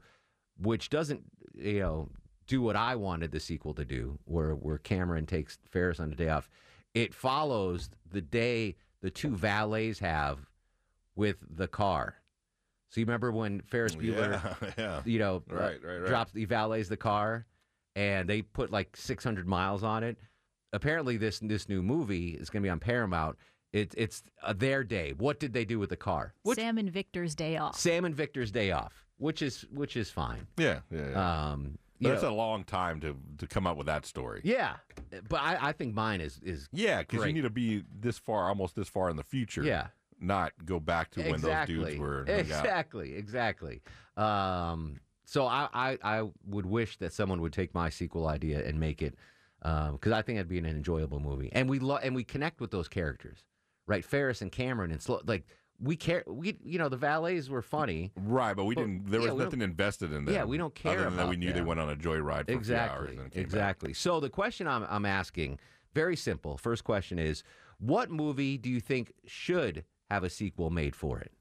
S6: which doesn't you know do what I wanted the sequel to do, where where Cameron takes Ferris on a day off. It follows the day the two valets have with the car. So you remember when Ferris Bueller,
S12: Yeah, yeah.
S6: you know, uh,
S12: Right, right, right.
S6: drops he valets the car, and they put like 600 miles on it. Apparently, this this new movie is going to be on Paramount. It, it's uh, their day. What did they do with the car? Which,
S14: Sam and Victor's day off.
S6: Sam and Victor's day off, which is which is fine.
S12: Yeah, yeah, yeah.
S6: Um, you
S12: But it's
S6: know-
S12: a long time to to come up with that story.
S6: yeah, but I, I think mine is is
S12: Yeah, because you need to be this far, almost this far in the future.
S6: Yeah.
S12: Not go back to when those dudes were.
S6: exactly exactly. Um, so I, I I would wish that someone would take my sequel idea and make it because I think it'd be an enjoyable movie, and we love and we connect with those characters, right? Ferris and Cameron and Slo- like we care. We you know the valets were funny,
S12: Right, but we didn't. There
S6: yeah,
S12: was nothing invested in them.
S6: Yeah, we don't care
S12: Other than that, we knew they went on a joyride for a few hours
S6: exactly
S12: and came back.
S6: exactly. So the question I'm I'm asking, very simple. First question is, what movie do you think should have a sequel made for it?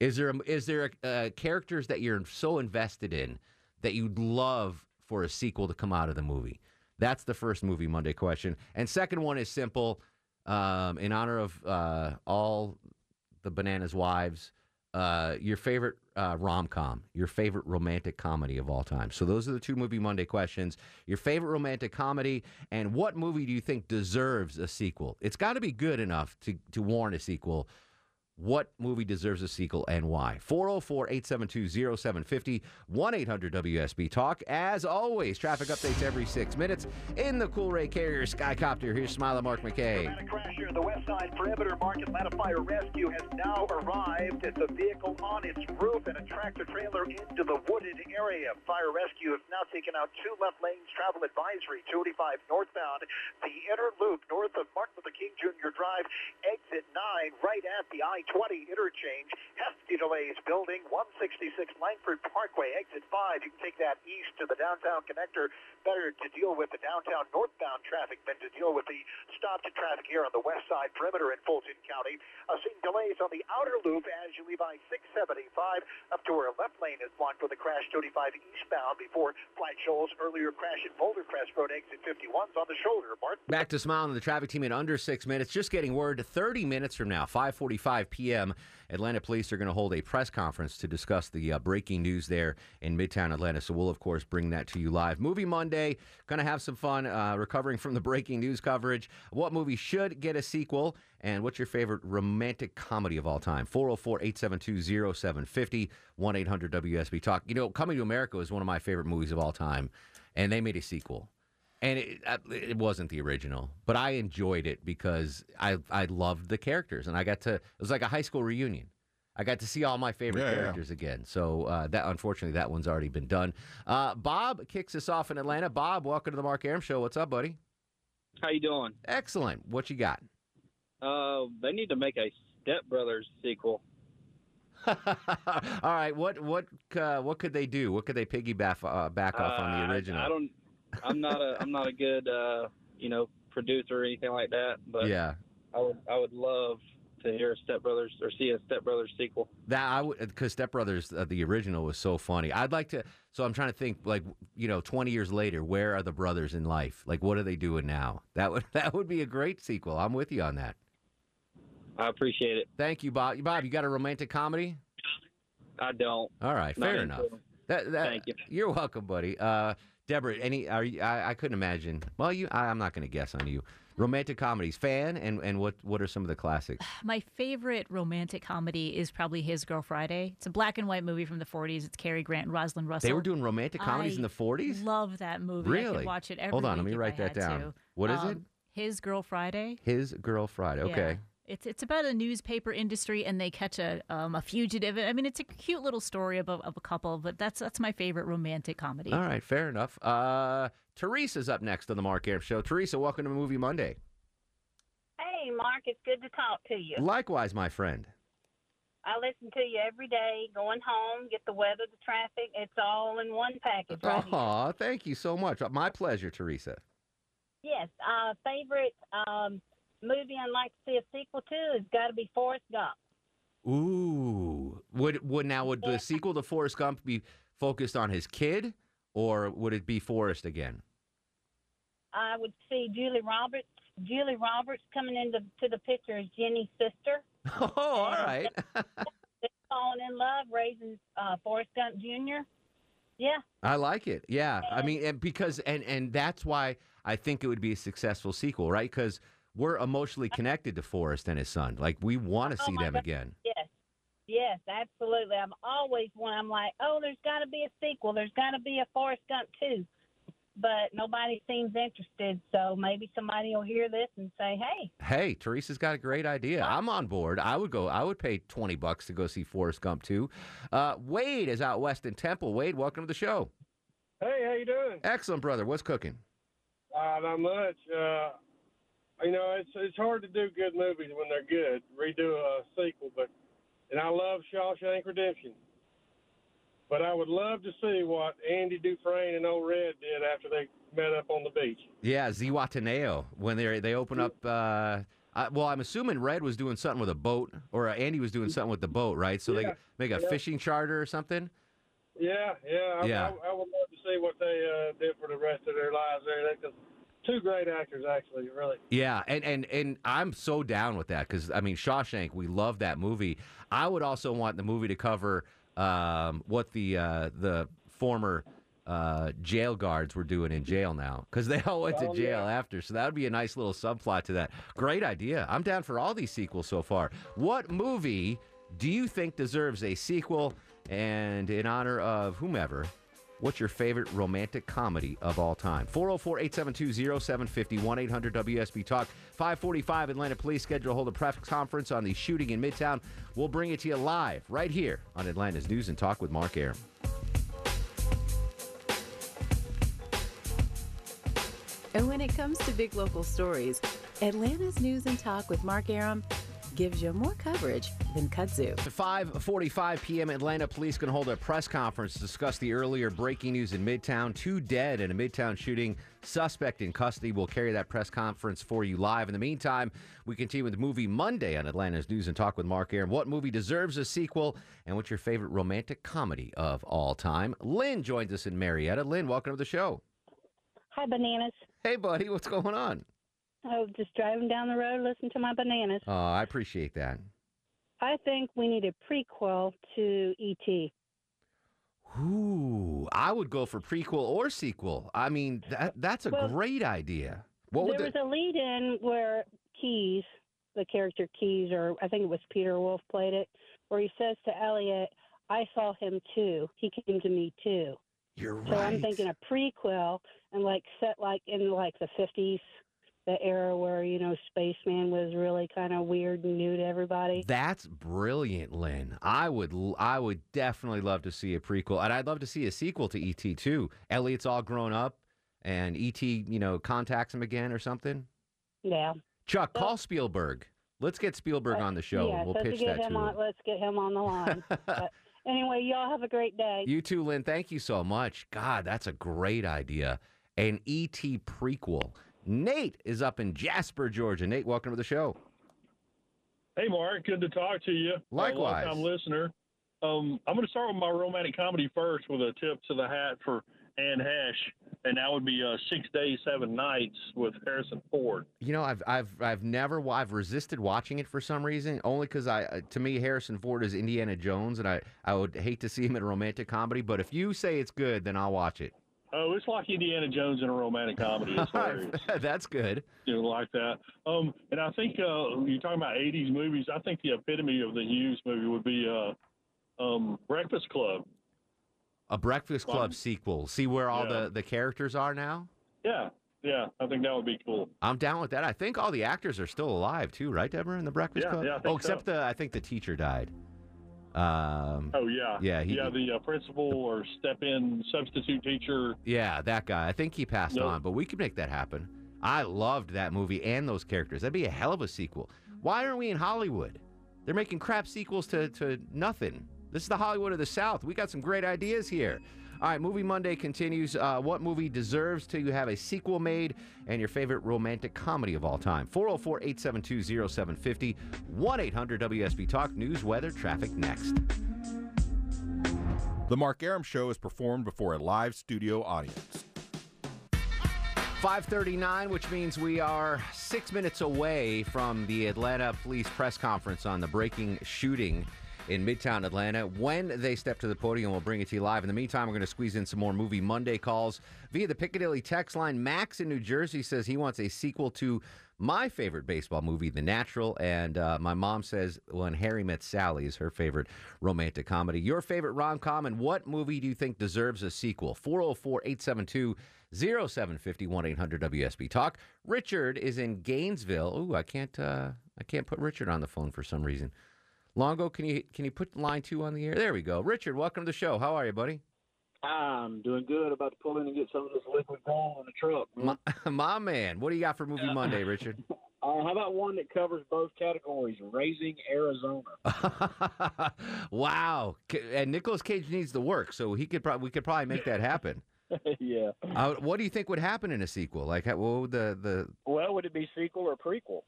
S6: Is there a, is there a, uh, characters that you're so invested in that you'd love for a sequel to come out of the movie? That's the first movie Monday question. And second one is simple. Um, in honor of uh, all the Bananas wives, uh, your favorite uh, rom com, your favorite romantic comedy of all time. So those are the two movie Monday questions. Your favorite romantic comedy, and what movie do you think deserves a sequel? It's got to be good enough to to warrant a sequel. What movie deserves a sequel and why? 404 872 0750 1 800 WSB Talk. As always, traffic updates every six minutes in the Coolray Carrier Skycopter. Here's Smiler Mark McKay.
S4: Dramatic crash here the west side perimeter. Market Atlanta Fire Rescue has now arrived at the vehicle on its roof and a tractor trailer into the wooded area. Fire Rescue has now taken out two left lanes travel advisory, 285 northbound. The inner loop north of Martin Luther King Jr. Drive, exit 9, right at the I-20 interchange. Hefty delays building 166 Langford Parkway, exit 5. You can take that east to the downtown connector. Better to deal with the downtown northbound traffic than to deal with the stop to traffic here on the west side perimeter in Fulton County. Uh, seeing delays on the outer loop as you leave I-675 up to where a left lane is blocked with a crash 35 eastbound before Flat Shoals. Earlier crash at Boulder Crest Road, exit 51's on the shoulder.
S6: Back to Smile and the traffic team in under six minutes. Just getting word 30 minutes from now, 5:45 p.m. Atlanta police are going to hold a press conference to discuss the uh, breaking news there in Midtown Atlanta. So we'll of course bring that to you live. Movie Monday, going to have some fun uh, recovering from the breaking news coverage. What movie should get a sequel? And what's your favorite romantic comedy of all time? 404 872 0750 1 800 WSB Talk. You know, Coming to America is one of my favorite movies of all time, and they made a sequel and it, uh, it wasn't the original, but I enjoyed it because I I loved the characters, and I got to it was like a high school reunion. I got to see all my favorite
S12: Yeah, yeah.
S6: characters again. So uh, that unfortunately that one's already been done. Uh, Bob kicks us off in Atlanta. Bob, welcome to the Mark Arum Show. What's up, buddy?
S16: How you doing?
S6: Excellent. What you got?
S16: Uh, they need to make a Step Brothers sequel.
S6: all right. What what uh, what could they do? What could they piggyback uh, back off on
S16: Uh,
S6: the original?
S16: I, I don't. I'm not a. I'm not a good. Uh, you know, producer or anything like that. But
S6: yeah.
S16: I would. I would love to hear a Step Brothers or see a Step Brothers sequel.
S6: That I would because Step Brothers, uh, the original was so funny. I'd like to. So I'm trying to think, like you know, 20 years later, where are the brothers in life? Like, what are they doing now? That would that would be a great sequel. I'm with you on that.
S16: I appreciate it.
S6: Thank you, Bob. Bob, you got a romantic comedy?
S16: I don't.
S6: All right, fair enough. That, that,
S16: Thank you.
S6: You're welcome, buddy. Uh, Deborah, any? Are you, I, I couldn't imagine. Well, you. I, I'm not going to guess on you. Romantic comedies, fan, and and what what are some of the classics?
S14: My favorite romantic comedy is probably His Girl Friday. It's a black and white movie from the 40s. It's Cary Grant and Rosalind Russell.
S6: They were doing romantic comedies
S14: I
S6: in the 40s.
S14: Love that movie. I
S6: Really?
S14: could watch it every
S6: Hold on, let me write that down.
S14: to.
S6: What is it?
S14: Um, His Girl Friday.
S6: His Girl Friday. Okay.
S14: Yeah. It's it's about a newspaper industry and they catch a um, a fugitive. I mean, it's a cute little story of a, of a couple, but that's that's my favorite romantic comedy.
S6: All right, fair enough. Uh, Teresa's up next on the Mark Arum Show. Teresa, welcome to Movie Monday.
S17: Hey, Mark, it's good to talk to you.
S6: Likewise, my friend.
S17: I listen to you every day, going home, get the weather, the traffic. It's all in one package, right? here.
S6: Aw, thank you so much. My pleasure, Teresa.
S17: Yes, uh, favorite um, movie I'd like to see a sequel to has got to be Forrest Gump.
S6: Ooh, would would now would the sequel to Forrest Gump be focused on his kid, or would it be Forrest again?
S17: I would see Julie Roberts. Julie Roberts coming into to the picture as Jenny's sister.
S6: Oh, all right.
S17: Falling in love, raising uh, Forrest Gump Jr. Yeah,
S6: I like it. Yeah, I mean, and because and and that's why I think it would be a successful sequel, right? Because we're emotionally connected to Forrest and his son. Like we want to
S17: Oh,
S6: see
S17: my
S6: them
S17: God.
S6: again.
S17: Yes. Yes, absolutely. I'm always one. I'm like, oh, there's got to be a sequel. There's got to be a Forrest Gump too. But nobody seems interested. So maybe somebody will hear this and say, hey,
S6: Hey, Teresa's got a great idea. I'm on board. I would go. I would pay twenty bucks to go see Forrest Gump too. Uh, Wade is out west in Temple. Wade, welcome to the show.
S18: Hey, how you doing?
S6: Excellent, brother. What's cooking?
S18: Uh, not much. Uh, you know, it's it's hard to do good movies when they're good. Redo a sequel, but and I love Shawshank Redemption. But I would love to see what Andy Dufresne and Old Red did after they met up on the beach.
S6: Yeah, Zihuatanejo. When they they open up. Uh, I, well, I'm assuming Red was doing something with a boat, or uh, Andy was doing something with the boat, right? So
S18: Yeah,
S6: they make a
S18: yeah.
S6: fishing charter or something.
S18: Yeah, yeah. I,
S6: Yeah.
S18: I, I would love to see what they uh, did for the rest of their lives there. Two great actors, actually, really.
S6: Yeah, and and and I'm so down with that because I mean Shawshank, we love that movie. I would also want the movie to cover um, what the uh, the former uh, jail guards were doing in jail now because they all went to
S18: Oh,
S6: jail
S18: yeah.
S6: after. So that would be a nice little subplot to that. Great idea. I'm down for all these sequels so far. What movie do you think deserves a sequel? And in honor of whomever, What's your favorite romantic comedy of all time? 404 872 0750 1 800 WSB Talk. 545 Atlanta Police schedule hold a press conference on the shooting in Midtown. We'll bring it to you live right here on Atlanta's News and Talk with Mark Arum.
S15: And when it comes to big local stories, Atlanta's News and Talk with Mark Arum gives you more coverage than kudzu.
S6: At 5:45 p.m., Atlanta police can hold a press conference to discuss the earlier breaking news in Midtown. Two dead in a Midtown shooting. Suspect in custody. We'll carry that press conference for you live. In the meantime, we continue with Movie Monday on Atlanta's News and Talk with Mark Arum. What movie deserves a sequel, and what's your favorite romantic comedy of all time? Lynn joins us in Marietta. Lynn, welcome to the show.
S17: hi, bananas.
S6: Hey, buddy, what's going on?
S17: Oh, just driving down the road, listen to my bananas.
S6: Oh, I appreciate that.
S17: I think we need a prequel to E.T.
S6: Ooh, I would go for prequel or sequel. I mean, that that's a
S17: Well,
S6: great idea. What
S17: there
S6: the,
S17: was a lead in where Keys, the character Keys, or I think it was Peter Wolf played it, where he says to Elliot, I saw him too. He came to me too.
S6: You're right
S17: So I'm thinking a prequel and like set like in like the 50s, the era where, you know, Spaceman was really kind of weird and new to everybody.
S6: That's brilliant, Lynn. I would I would definitely love to see a prequel, and I'd love to see a sequel to ET too. Elliot's all grown up, and ET, you know, contacts him again or something.
S17: Yeah.
S6: Chuck, call Spielberg. Let's get Spielberg uh, on the show.
S17: Yeah,
S6: we'll
S17: so
S6: pitch
S17: get
S6: that to
S17: on,
S6: him.
S17: let's get him on the line. but anyway, y'all have a great day.
S6: You too, Lynn. Thank you so much. God, that's a great idea. An ET prequel. Nate is up in Jasper, Georgia. Nate, welcome to the show.
S19: Hey, Mark. Good to talk to you.
S6: Likewise.
S19: Time listener. Um, I'm going to start with my romantic comedy first with a tip to the hat for Anne Heche, and that would be uh, Six Days, Seven Nights with Harrison Ford.
S6: You know, I've I've I've never I've resisted watching it for some reason. Only because I uh, to me Harrison Ford is Indiana Jones, and I I would hate to see him in a romantic comedy. But if you say it's good, then I'll watch it.
S19: Oh, it's like Indiana Jones in a romantic comedy.
S6: That's good.
S19: you know, like that. Um, and I think uh, you're talking about '80s movies. I think the epitome of the Hughes movie would be uh, um, Breakfast Club.
S6: A Breakfast Club
S19: Um,
S6: sequel. See where all
S19: yeah.
S6: the the characters are now.
S19: Yeah, yeah, I think that would be cool.
S6: I'm down with that. I think all the actors are still alive too, right, Deborah? In the Breakfast
S19: Yeah,
S6: Club.
S19: yeah,
S6: oh, except
S19: so.
S6: the I think the teacher died. Um,
S19: Oh yeah,
S6: Yeah, he-
S19: yeah. The uh, principal or step-in substitute teacher.
S6: Yeah, that guy. I think he passed
S19: Yep.
S6: on, but we could make that happen. I loved that movie and those characters. That'd be a hell of a sequel. Why aren't we in Hollywood? They're making crap sequels to, to nothing. This is the Hollywood of the South. We got some great ideas here. All right, Movie Monday continues. Uh, what movie deserves to have a sequel made and your favorite romantic comedy of all time? 404 872 0750 1 800 WSB Talk. News, weather, traffic next.
S12: The Mark Arum Show is performed before a live studio audience.
S6: 539, which means we are six minutes away from the Atlanta Police press conference on the breaking shooting in Midtown Atlanta. When they step to the podium, we'll bring it to you live. In the meantime, we're going to squeeze in some more Movie Monday calls via the Piccadilly text line. Max in New Jersey says he wants a sequel to my favorite baseball movie, The Natural. And uh, my mom says When Harry Met Sally is her favorite romantic comedy. Your favorite rom com, and what movie do you think deserves a sequel? 404 872 0750 800 WSB Talk. Richard is in Gainesville. Ooh, I can't uh, I can't put Richard on the phone for some reason. Longo, can you can you put line two on the air? There we go. Richard, welcome to the show. How are you, buddy?
S16: I'm doing good. About to pull in and get some of this liquid gold in the truck. man.
S6: My, my man, what do you got for Movie Monday, Richard?
S16: Uh, how about one that covers both categories? Raising Arizona.
S6: wow, and Nicolas Cage needs to work, so he could probably we could probably make that happen.
S16: yeah.
S6: Uh, what do you think would happen in a sequel? Like, what would the the
S16: Well, would it be sequel or prequel?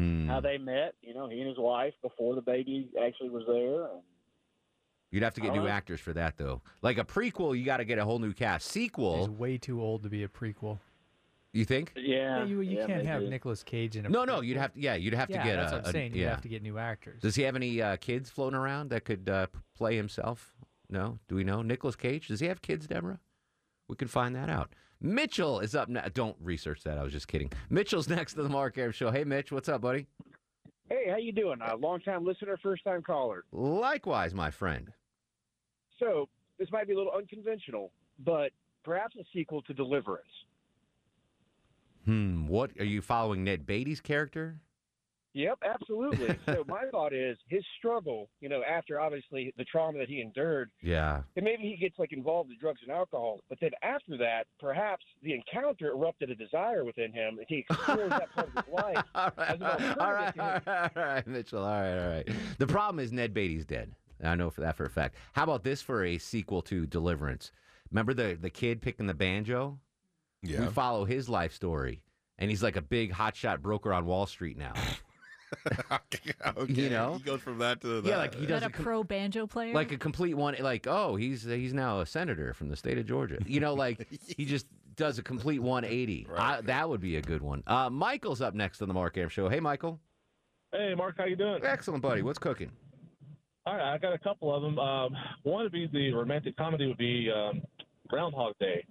S6: Hmm.
S16: How they met, you know, he and his wife before the baby actually was there. And
S6: You'd have to get new
S16: know.
S6: actors for that, though. Like a prequel, you got to get a whole new cast.
S13: He's
S6: Sequel,
S13: way too old to be a prequel.
S6: you think?
S16: yeah,
S13: you you
S16: yeah,
S13: can't have
S16: maybe.
S13: Nicolas Cage in a
S6: No, no, you'd have to. Yeah, you'd have
S13: yeah,
S6: to get
S13: that's
S6: a.
S13: what I'm
S6: a-
S13: saying. You
S6: yeah.
S13: have to get new actors.
S6: Does he have any uh, kids floating around that could uh, play himself? No. Do we know Nicolas Cage? Does he have kids, Deborah? We could find that out. Mitchell is up next. Don't research that. I was just kidding. Mitchell's next to the Mark Arum Show. Hey, Mitch, what's up, buddy?
S20: Hey, how you doing? A long time listener, first time caller.
S6: Likewise, my friend.
S20: So this might be a little unconventional, but perhaps a sequel to Deliverance.
S6: Hmm. What are you following? Ned Beatty's character?
S20: Yep, absolutely. so my thought is his struggle, you know, after obviously the trauma that he endured,
S6: Yeah.
S20: and maybe he gets like involved in drugs and alcohol, but then after that, perhaps the encounter erupted a desire within him, and he explores that part of his life.
S6: all right,
S20: as an alternative
S6: all right,
S20: to
S6: all
S20: his-
S6: right, all right, Mitchell. All right, all right. The problem is Ned Beatty's dead. I know for that for a fact. How about this for a sequel to Deliverance? Remember the the kid picking the banjo?
S12: Yeah.
S6: We follow his life story, and he's like a big hotshot broker on Wall Street now.
S12: okay.
S6: You know?
S12: he goes from that to that.
S6: Yeah, like he
S14: Is
S6: does
S14: that
S6: a
S14: a
S6: com-
S14: pro banjo player?
S6: like a complete one. Like oh, he's he's now a senator from the state of Georgia. You know, like he just does a complete 180. I, that would be a good one. Uh, Michael's up next on the Mark Arum Show. Hey, Michael.
S19: Hey, Mark, how you doing?
S6: Excellent, buddy. What's cooking?
S19: All right, I got a couple of them. Um, one would be the romantic comedy would be um, Groundhog Day.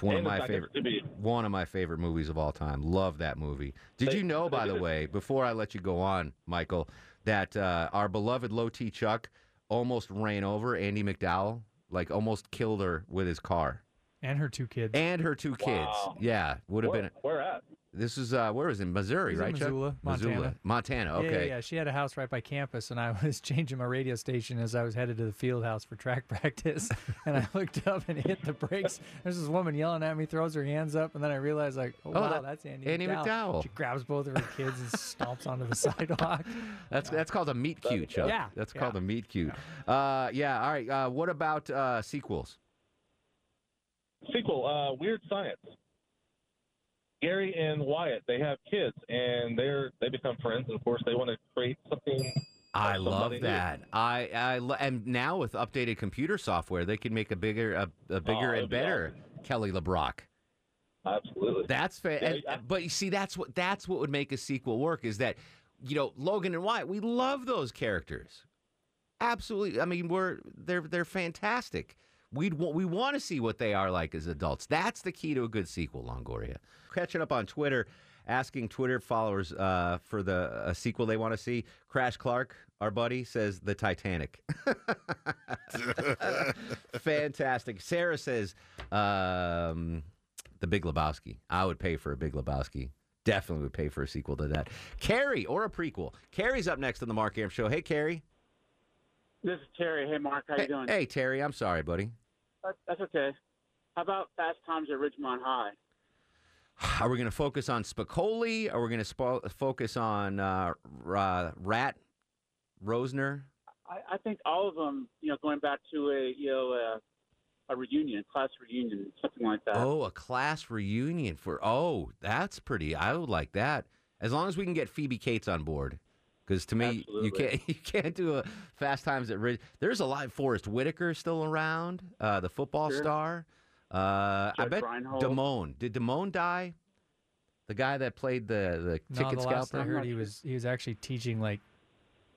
S6: One of my favorite, one of my favorite movies of all time. Love that movie. Did
S19: They-
S6: you know,
S19: they
S6: by the way, before I let you go on, Michael, that uh, our beloved Low T Chuck almost ran over Andie MacDowell, like almost killed her with his car
S13: and her two kids.
S6: and her two kids.
S19: Wow.
S6: Yeah, would have been.
S19: where at?
S6: This is uh, where was it? Missouri,
S13: It was in
S6: right? Chuck?
S13: Missoula,
S6: Missoula,
S13: Montana.
S6: Montana.
S13: Yeah,
S6: Okay.
S13: Yeah, yeah, she had a house right by campus, and I was changing my radio station as I was headed to the field house for track practice. and I looked up and hit the brakes. There's this woman yelling at me, throws her hands up, and then I realized, like, oh,
S6: Oh,
S13: wow,
S6: that-
S13: that's Andie,
S6: Andie MacDowell.
S13: She grabs both of her kids and stomps onto the sidewalk.
S6: That's that's called a meet cute, Chuck.
S13: Yeah,
S6: That's
S13: yeah.
S6: called a meet cute. Uh, yeah. All right. Uh, what about uh, sequels?
S19: Sequel, uh, Weird Science.
S21: Gary and Wyatt, they have kids, and they're they become friends. And of course, they want to create something.
S6: I love
S21: somebody new.
S6: that. I I lo- and now with updated computer software, they can make a bigger a, a oh, bigger
S21: Oh,
S6: and better Kelly LeBrock.
S21: Absolutely.
S6: That's fair.
S21: Yeah,
S6: but you see, that's what that's what would make a sequel work. Is that you know Logan and Wyatt? We love those characters. Absolutely. I mean, we're they're they're fantastic. We'd wa- we want to see what they are like as adults. That's the key to a good sequel, Longoria. Catching up on Twitter, asking Twitter followers uh, for the a sequel they want to see. Crash Clark, our buddy, says the Titanic. Fantastic. Sarah says um, the Big Lebowski. I would pay for a Big Lebowski. Definitely would pay for a sequel to that. Carrie or a prequel. Carrie's up next on the Mark Arum Show. Hey, Carrie.
S22: This is Terry. Hey, Mark. How
S6: Hey,
S22: you doing?
S6: hey, Terry. I'm sorry, buddy.
S22: That- That's okay. How about Fast Times at Ridgemont High?
S6: Are we going to focus on Spicoli? Are we going to spo- focus on uh, uh, Rat Rosner?
S22: I, I think all of them, you know, going back to a, you know, a, a reunion, class reunion, something like that.
S6: Oh, a class reunion for. Oh, that's pretty. I would like that. As long as we can get Phoebe Cates on board. Because to me, you can't you can't do a Fast Times at Ridge. There's a lot. Forest Whitaker still around, uh, the football
S22: Sure.
S6: star. Uh, I bet
S22: Reinhold.
S6: Damone. Did Damone die? The guy that played the the
S13: No,
S6: ticket
S13: the last I
S6: scalper.
S13: heard he was he was actually teaching like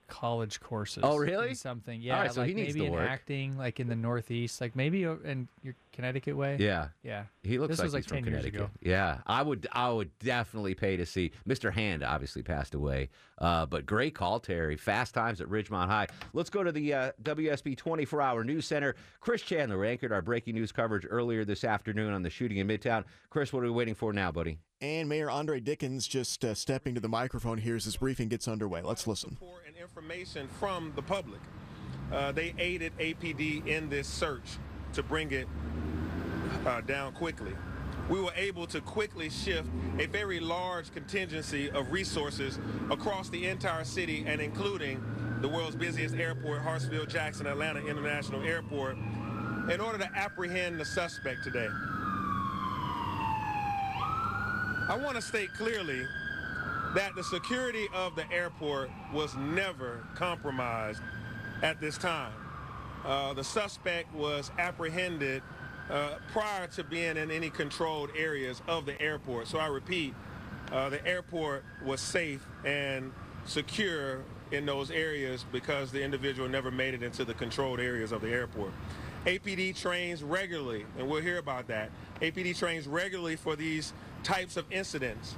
S13: college courses.
S6: Oh, really?
S13: Something.
S6: All
S13: Yeah.
S6: right, so
S13: like
S6: he needs
S13: maybe
S6: to
S13: in
S6: work.
S13: acting, like in the Northeast, like maybe o- in your Connecticut way.
S6: Yeah,
S13: Yeah.
S6: He looks
S13: This
S6: like
S13: was like
S6: he's from
S13: 10 years
S6: Connecticut.
S13: ago.
S6: Yeah, I would. I would definitely pay to see. Mr. Hand obviously passed away, uh, but great call, Terry. Fast times at Ridgemont High. Let's go to the uh, WSB 24-hour news center. Chris Chandler anchored our breaking news coverage earlier this afternoon on the shooting in Midtown. Chris, what are we waiting for now, buddy?
S3: And Mayor Andre Dickens just uh, stepping to the microphone here as this briefing gets underway. Let's listen.
S23: and information from the public. Uh, they aided APD in this search to bring it uh, down quickly. We were able to quickly shift a very large contingency of resources across the entire city and including the world's busiest airport, Hartsfield Jackson Atlanta International Airport, in order to apprehend the suspect today. I want to state clearly that the security of the airport was never compromised at this time. Uh, the suspect was apprehended uh, prior to being in any controlled areas of the airport. So I repeat, uh, the airport was safe and secure in those areas because the individual never made it into the controlled areas of the airport. APD trains regularly, and we'll hear about that. APD trains regularly for these types of incidents.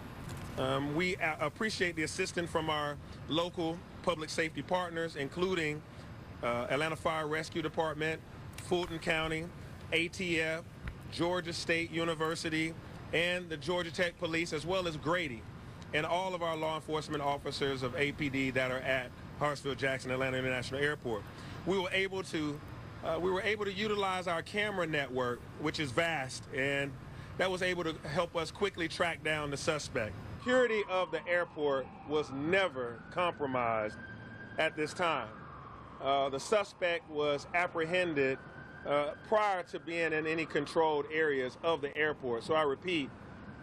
S23: Um, we appreciate the assistance from our local public safety partners, including uh, Atlanta Fire Rescue Department, Fulton County, ATF, Georgia State University, and the Georgia Tech Police, as well as Grady, and all of our law enforcement officers of APD that are at Hartsfield Jackson Atlanta International Airport. We were able to uh, we were able to utilize our camera network, which is vast, and that was able to help us quickly track down the suspect. Security of the airport was never compromised at this time. Uh, the suspect was apprehended uh, prior to being in any controlled areas of the airport. So I repeat,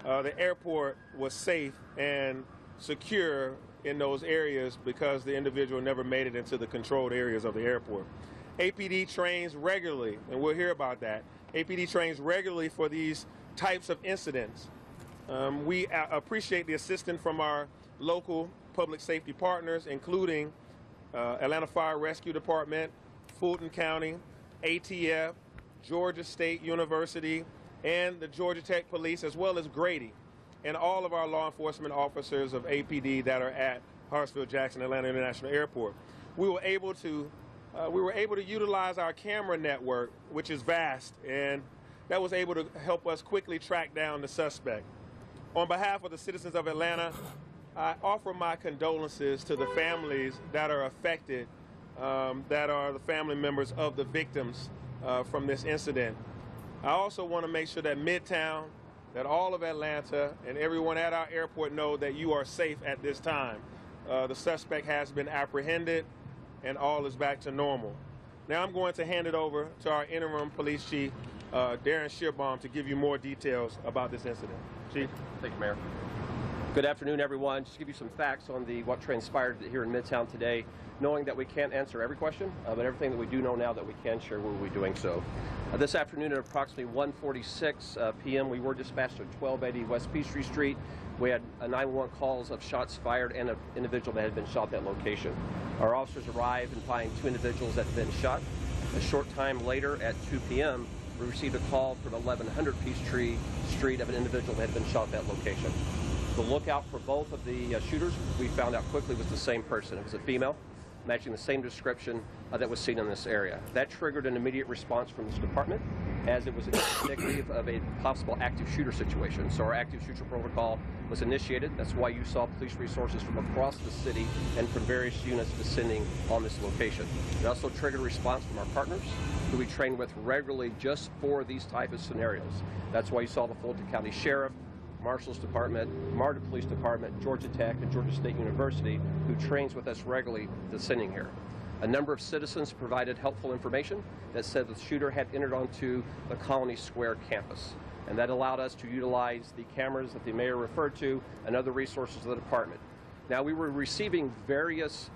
S23: uh, the airport was safe and secure in those areas because the individual never made it into the controlled areas of the airport. APD trains regularly, and we'll hear about that. APD trains regularly for these types of incidents. Um, we appreciate the assistance from our local public safety partners, including uh, Atlanta Fire Rescue Department, Fulton County, ATF, Georgia State University, and the Georgia Tech Police, as well as Grady, and all of our law enforcement officers of APD that are at Hartsfield Jackson Atlanta International Airport. We were able to uh, we were able to utilize our camera network, which is vast, and that was able to help us quickly track down the suspect. On behalf of the citizens of Atlanta, I offer my condolences to the families that are affected, um, that are the family members of the victims uh, from this incident. I also want to make sure that Midtown, that all of Atlanta, and everyone at our airport know that you are safe at this time. Uh, the suspect has been apprehended, and all is back to normal. Now I'm going to hand it over to our interim police chief, uh, Darin Schierbaum to give you more details about this incident. Chief?
S24: Thank you, Mayor. Good afternoon, everyone. Just give you some facts on the what transpired here in Midtown today, knowing that we can't answer every question, uh, but everything that we do know now that we can share, we'll be doing so. Uh, this afternoon at approximately 1:46 uh, p.m., we were dispatched to 1280 West Peachtree Street. We had uh, 911 calls of shots fired and an individual that had been shot at that location. Our officers arrived and find two individuals that had been shot. A short time later, at 2 p.m., we received a call from 1100 Peachtree Street of an individual that had been shot at that location. The lookout for both of the uh, shooters, we found out quickly, was the same person. It was a female, matching the same description uh, that was seen in this area. That triggered an immediate response from this department, as it was indicative of a possible active shooter situation. So our active shooter protocol was initiated. That's why you saw police resources from across the city and from various units descending on this location. It also triggered a response from our partners, who we train with regularly just for these type of scenarios. That's why you saw the Fulton County Sheriff, Marshall's Department, MARTA Police Department, Georgia Tech, and Georgia State University, who trains with us regularly descending here. A number of citizens provided helpful information that said the shooter had entered onto the Colony Square campus. And that allowed us to utilize the cameras that the mayor referred to and other resources of the department. Now, we were receiving various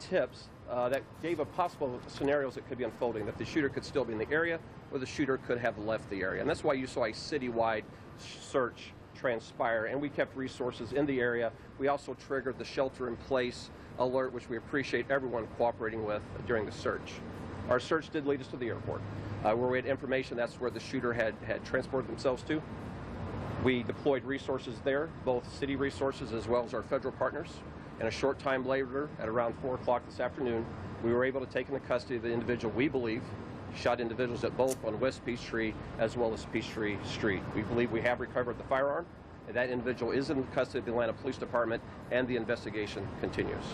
S24: tips uh, that gave a possible scenarios that could be unfolding, that the shooter could still be in the area or the shooter could have left the area. And that's why you saw a citywide search transpire, and we kept resources in the area. We also triggered the shelter in place alert, which we appreciate everyone cooperating with during the search. Our search did lead us to the airport, uh, where we had information that's where the shooter had, had transported themselves to. We deployed resources there, both city resources as well as our federal partners. And a short time later, at around 4 o'clock this afternoon, we were able to take into custody the individual we believe shot individuals at both on West Peachtree as well as Peachtree Street. We believe we have recovered the firearm. And that individual is in custody of the Atlanta Police Department, and the investigation continues.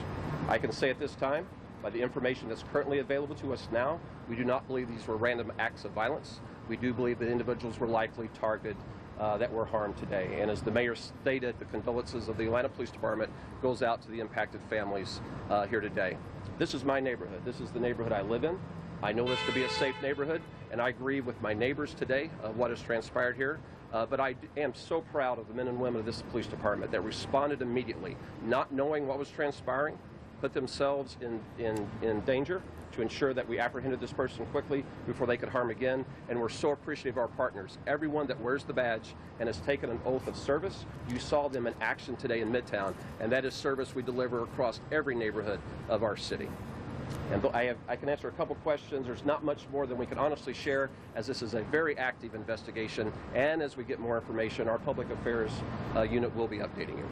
S24: I can say at this time, by the information that's currently available to us now, we do not believe these were random acts of violence. We do believe that individuals were likely targeted uh, that were harmed today. And as the mayor stated, the condolences of the Atlanta Police Department goes out to the impacted families uh, here today. This is my neighborhood. This is the neighborhood I live in. I know this to be a safe neighborhood, and I agree with my neighbors today of what has transpired here. Uh, but I am so proud of the men and women of this police department that responded immediately, not knowing what was transpiring, put themselves in, in, in danger to ensure that we apprehended this person quickly before they could harm again. And we're so appreciative of our partners. Everyone that wears the badge and has taken an oath of service, you saw them in action today in Midtown. And that is service we deliver across every neighborhood of our city. And I, have, I can answer a couple questions. There's not much more than we can honestly share, as this is a very active investigation. And as we get more information, our public affairs uh, unit will be updating you.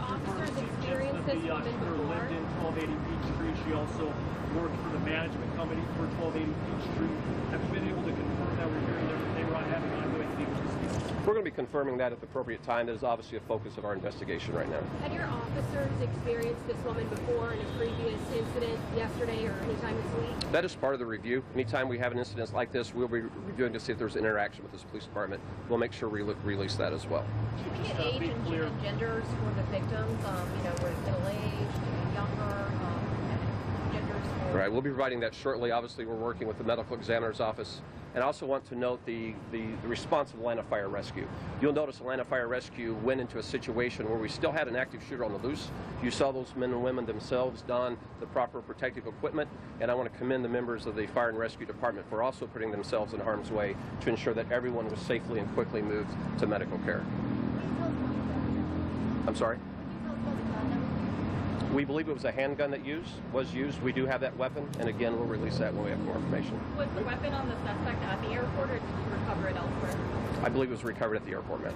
S25: officers experienced this woman before?
S26: lived in 1280 Peachtree. She also worked for the management company for 1280 Peachtree. Have you been able to confirm that we're hearing that they were having ongoing legal disputes?
S24: We're going to be confirming that at the appropriate time. That is obviously a focus of our investigation right now.
S25: Had your officers experienced this woman before in a previous incident yesterday or anytime this week?
S24: That is part of the review. Anytime we have an incident like this, we'll be reviewing to see if there's an interaction with this police department. We'll make sure we re- release that as well.
S25: Can we get age and, and genders for the victims? Um, you know, were it middle aged, younger, um, genders for
S24: All right, we'll be providing that shortly. Obviously, we're working with the medical examiner's office. And I also want to note the, the, the response of Atlanta Fire Rescue. You'll notice Atlanta Fire Rescue went into a situation where we still had an active shooter on the loose. You saw those men and women themselves don the proper protective equipment. And I want to commend the members of the Fire and Rescue Department for also putting themselves in harm's way to ensure that everyone was safely and quickly moved to medical care. I'm sorry? We believe it was a handgun that used was used. We do have that weapon, and again, we'll release that when we have more information.
S25: Was the weapon on the suspect at the airport or did you recover it elsewhere?
S24: I believe it was recovered at the airport, ma'am.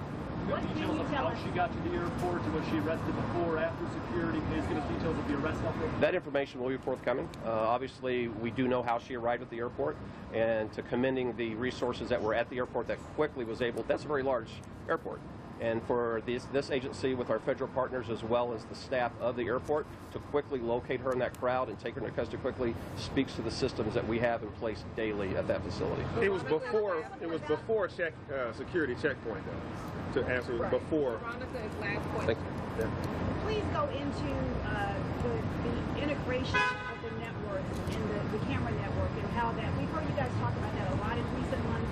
S25: What can
S26: Details
S25: you
S26: of how
S25: us?
S26: she got to the airport and was she arrested before after security? Can you just give us details of the arrest operation?
S24: That information will be forthcoming. Uh, obviously, we do know how she arrived at the airport, and to commending the resources that were at the airport that quickly was able. That's a very large airport, and for this this agency with our federal partners as well as the staff of the airport to quickly locate her in that crowd and take her into custody quickly speaks to the systems that we have in place daily at that facility.
S23: It was before. It was before check uh, security checkpoint, though. To answer, it was before.
S27: Veronica's last question.
S24: Thank you.
S27: Please go into uh, the, the integration of the networks and the, the camera network and how that, we've heard you guys talk about that a lot in recent months.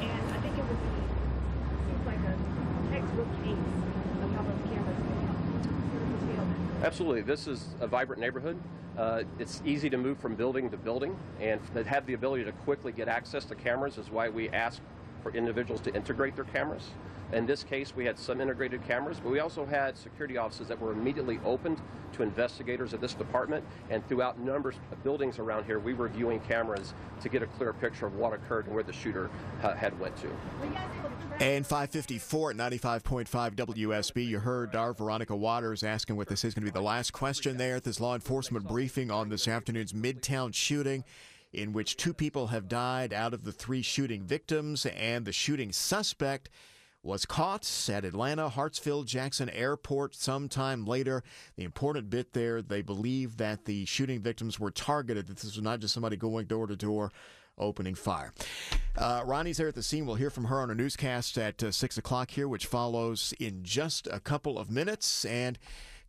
S27: And it would be seems like a textbook case of how those cameras can help sort of detail that.
S24: Absolutely. This is a vibrant neighborhood. Uh, it's easy to move from building to building, and have the ability to quickly get access to cameras is why we ask for individuals to integrate their cameras. In this case, we had some integrated cameras, but we also had security offices that were immediately opened to investigators of this department. And throughout numbers of buildings around here, we were viewing cameras to get a clear picture of what occurred and where the shooter uh, had went to.
S3: And 554 at 95.5 WSB. You heard our Veronica Waters asking what this is going to be the last question there at this law enforcement briefing on this afternoon's Midtown shooting, in which two people have died out of the three shooting victims, and the shooting suspect was caught at Atlanta Hartsfield Jackson Airport sometime later. The important bit there, they believe that the shooting victims were targeted, that this was not just somebody going door to door opening fire. Uh, Ronnie's there at the scene. We'll hear from her on a newscast at uh, 6 o'clock here, which follows in just a couple of minutes. And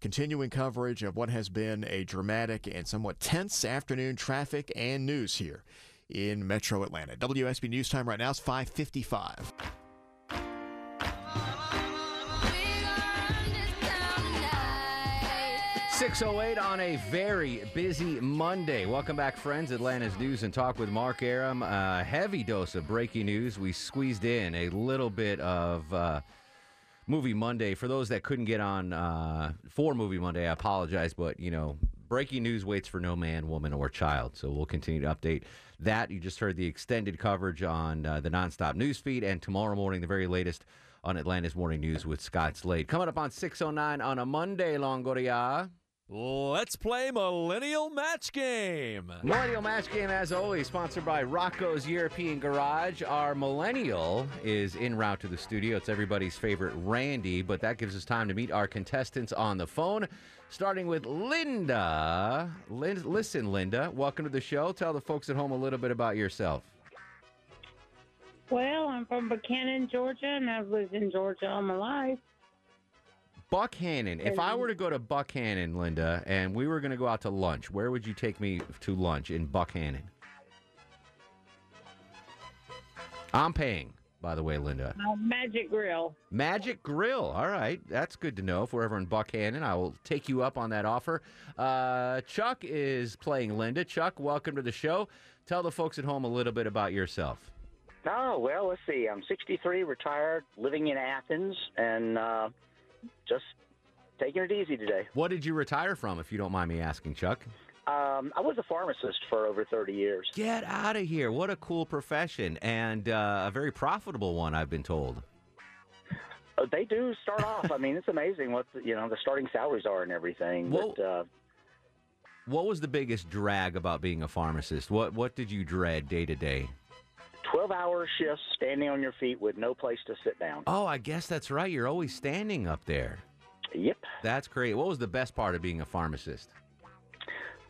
S3: continuing coverage of what has been a dramatic and somewhat tense afternoon traffic and news here in Metro Atlanta. WSB News Time right now is 555.
S6: 608 on a very busy Monday. Welcome back, friends. Atlanta's News and Talk with Mark Arum. A heavy dose of breaking news. We squeezed in a little bit of uh, Movie Monday. For those that couldn't get on uh, for Movie Monday, I apologize, but, you know, breaking news waits for no man, woman, or child. So we'll continue to update that. You just heard the extended coverage on uh, the nonstop news feed, and tomorrow morning, the very latest on Atlanta's Morning News with Scott Slade. Coming up on 609 on a Monday, Longoria.
S28: Let's play Millennial Match Game.
S6: Millennial Match Game, as always, sponsored by Rocco's European Garage. Our millennial is en route to the studio. It's everybody's favorite Randy, but that gives us time to meet our contestants on the phone, starting with Linda. Lin- listen, Linda, welcome to the show. Tell the folks at home a little bit about yourself.
S29: Well, I'm from Buchanan, Georgia, and I've lived in Georgia all my life.
S6: Buckhannon. If I were to go to Buckhannon, Linda, and we were going to go out to lunch, where would you take me to lunch in Buckhannon? I'm paying, by the way, Linda.
S29: Uh, Magic Grill.
S6: Magic Grill. All right. That's good to know. If we're ever in Buckhannon, I will take you up on that offer. Uh, Chuck is playing Linda. Chuck, welcome to the show. Tell the folks at home a little bit about yourself.
S30: Oh, well, let's see. I'm 63, retired, living in Athens, and uh, just taking it easy today.
S6: What did you retire from, if you don't mind me asking, Chuck?
S30: Um, I was a pharmacist for over 30 years.
S6: Get out of here. What a cool profession and uh, a very profitable one, I've been told.
S30: Uh, they do start off. I mean, it's amazing what the, you know the starting salaries are and everything.
S6: Well-
S30: but uh,
S6: What was the biggest drag about being a pharmacist? What what did you dread day to day?
S30: 12 hour shifts, standing on your feet with no place to sit down.
S6: Oh, I guess that's right. You're always standing up there.
S30: Yep.
S6: That's great. What was the best part of being a pharmacist?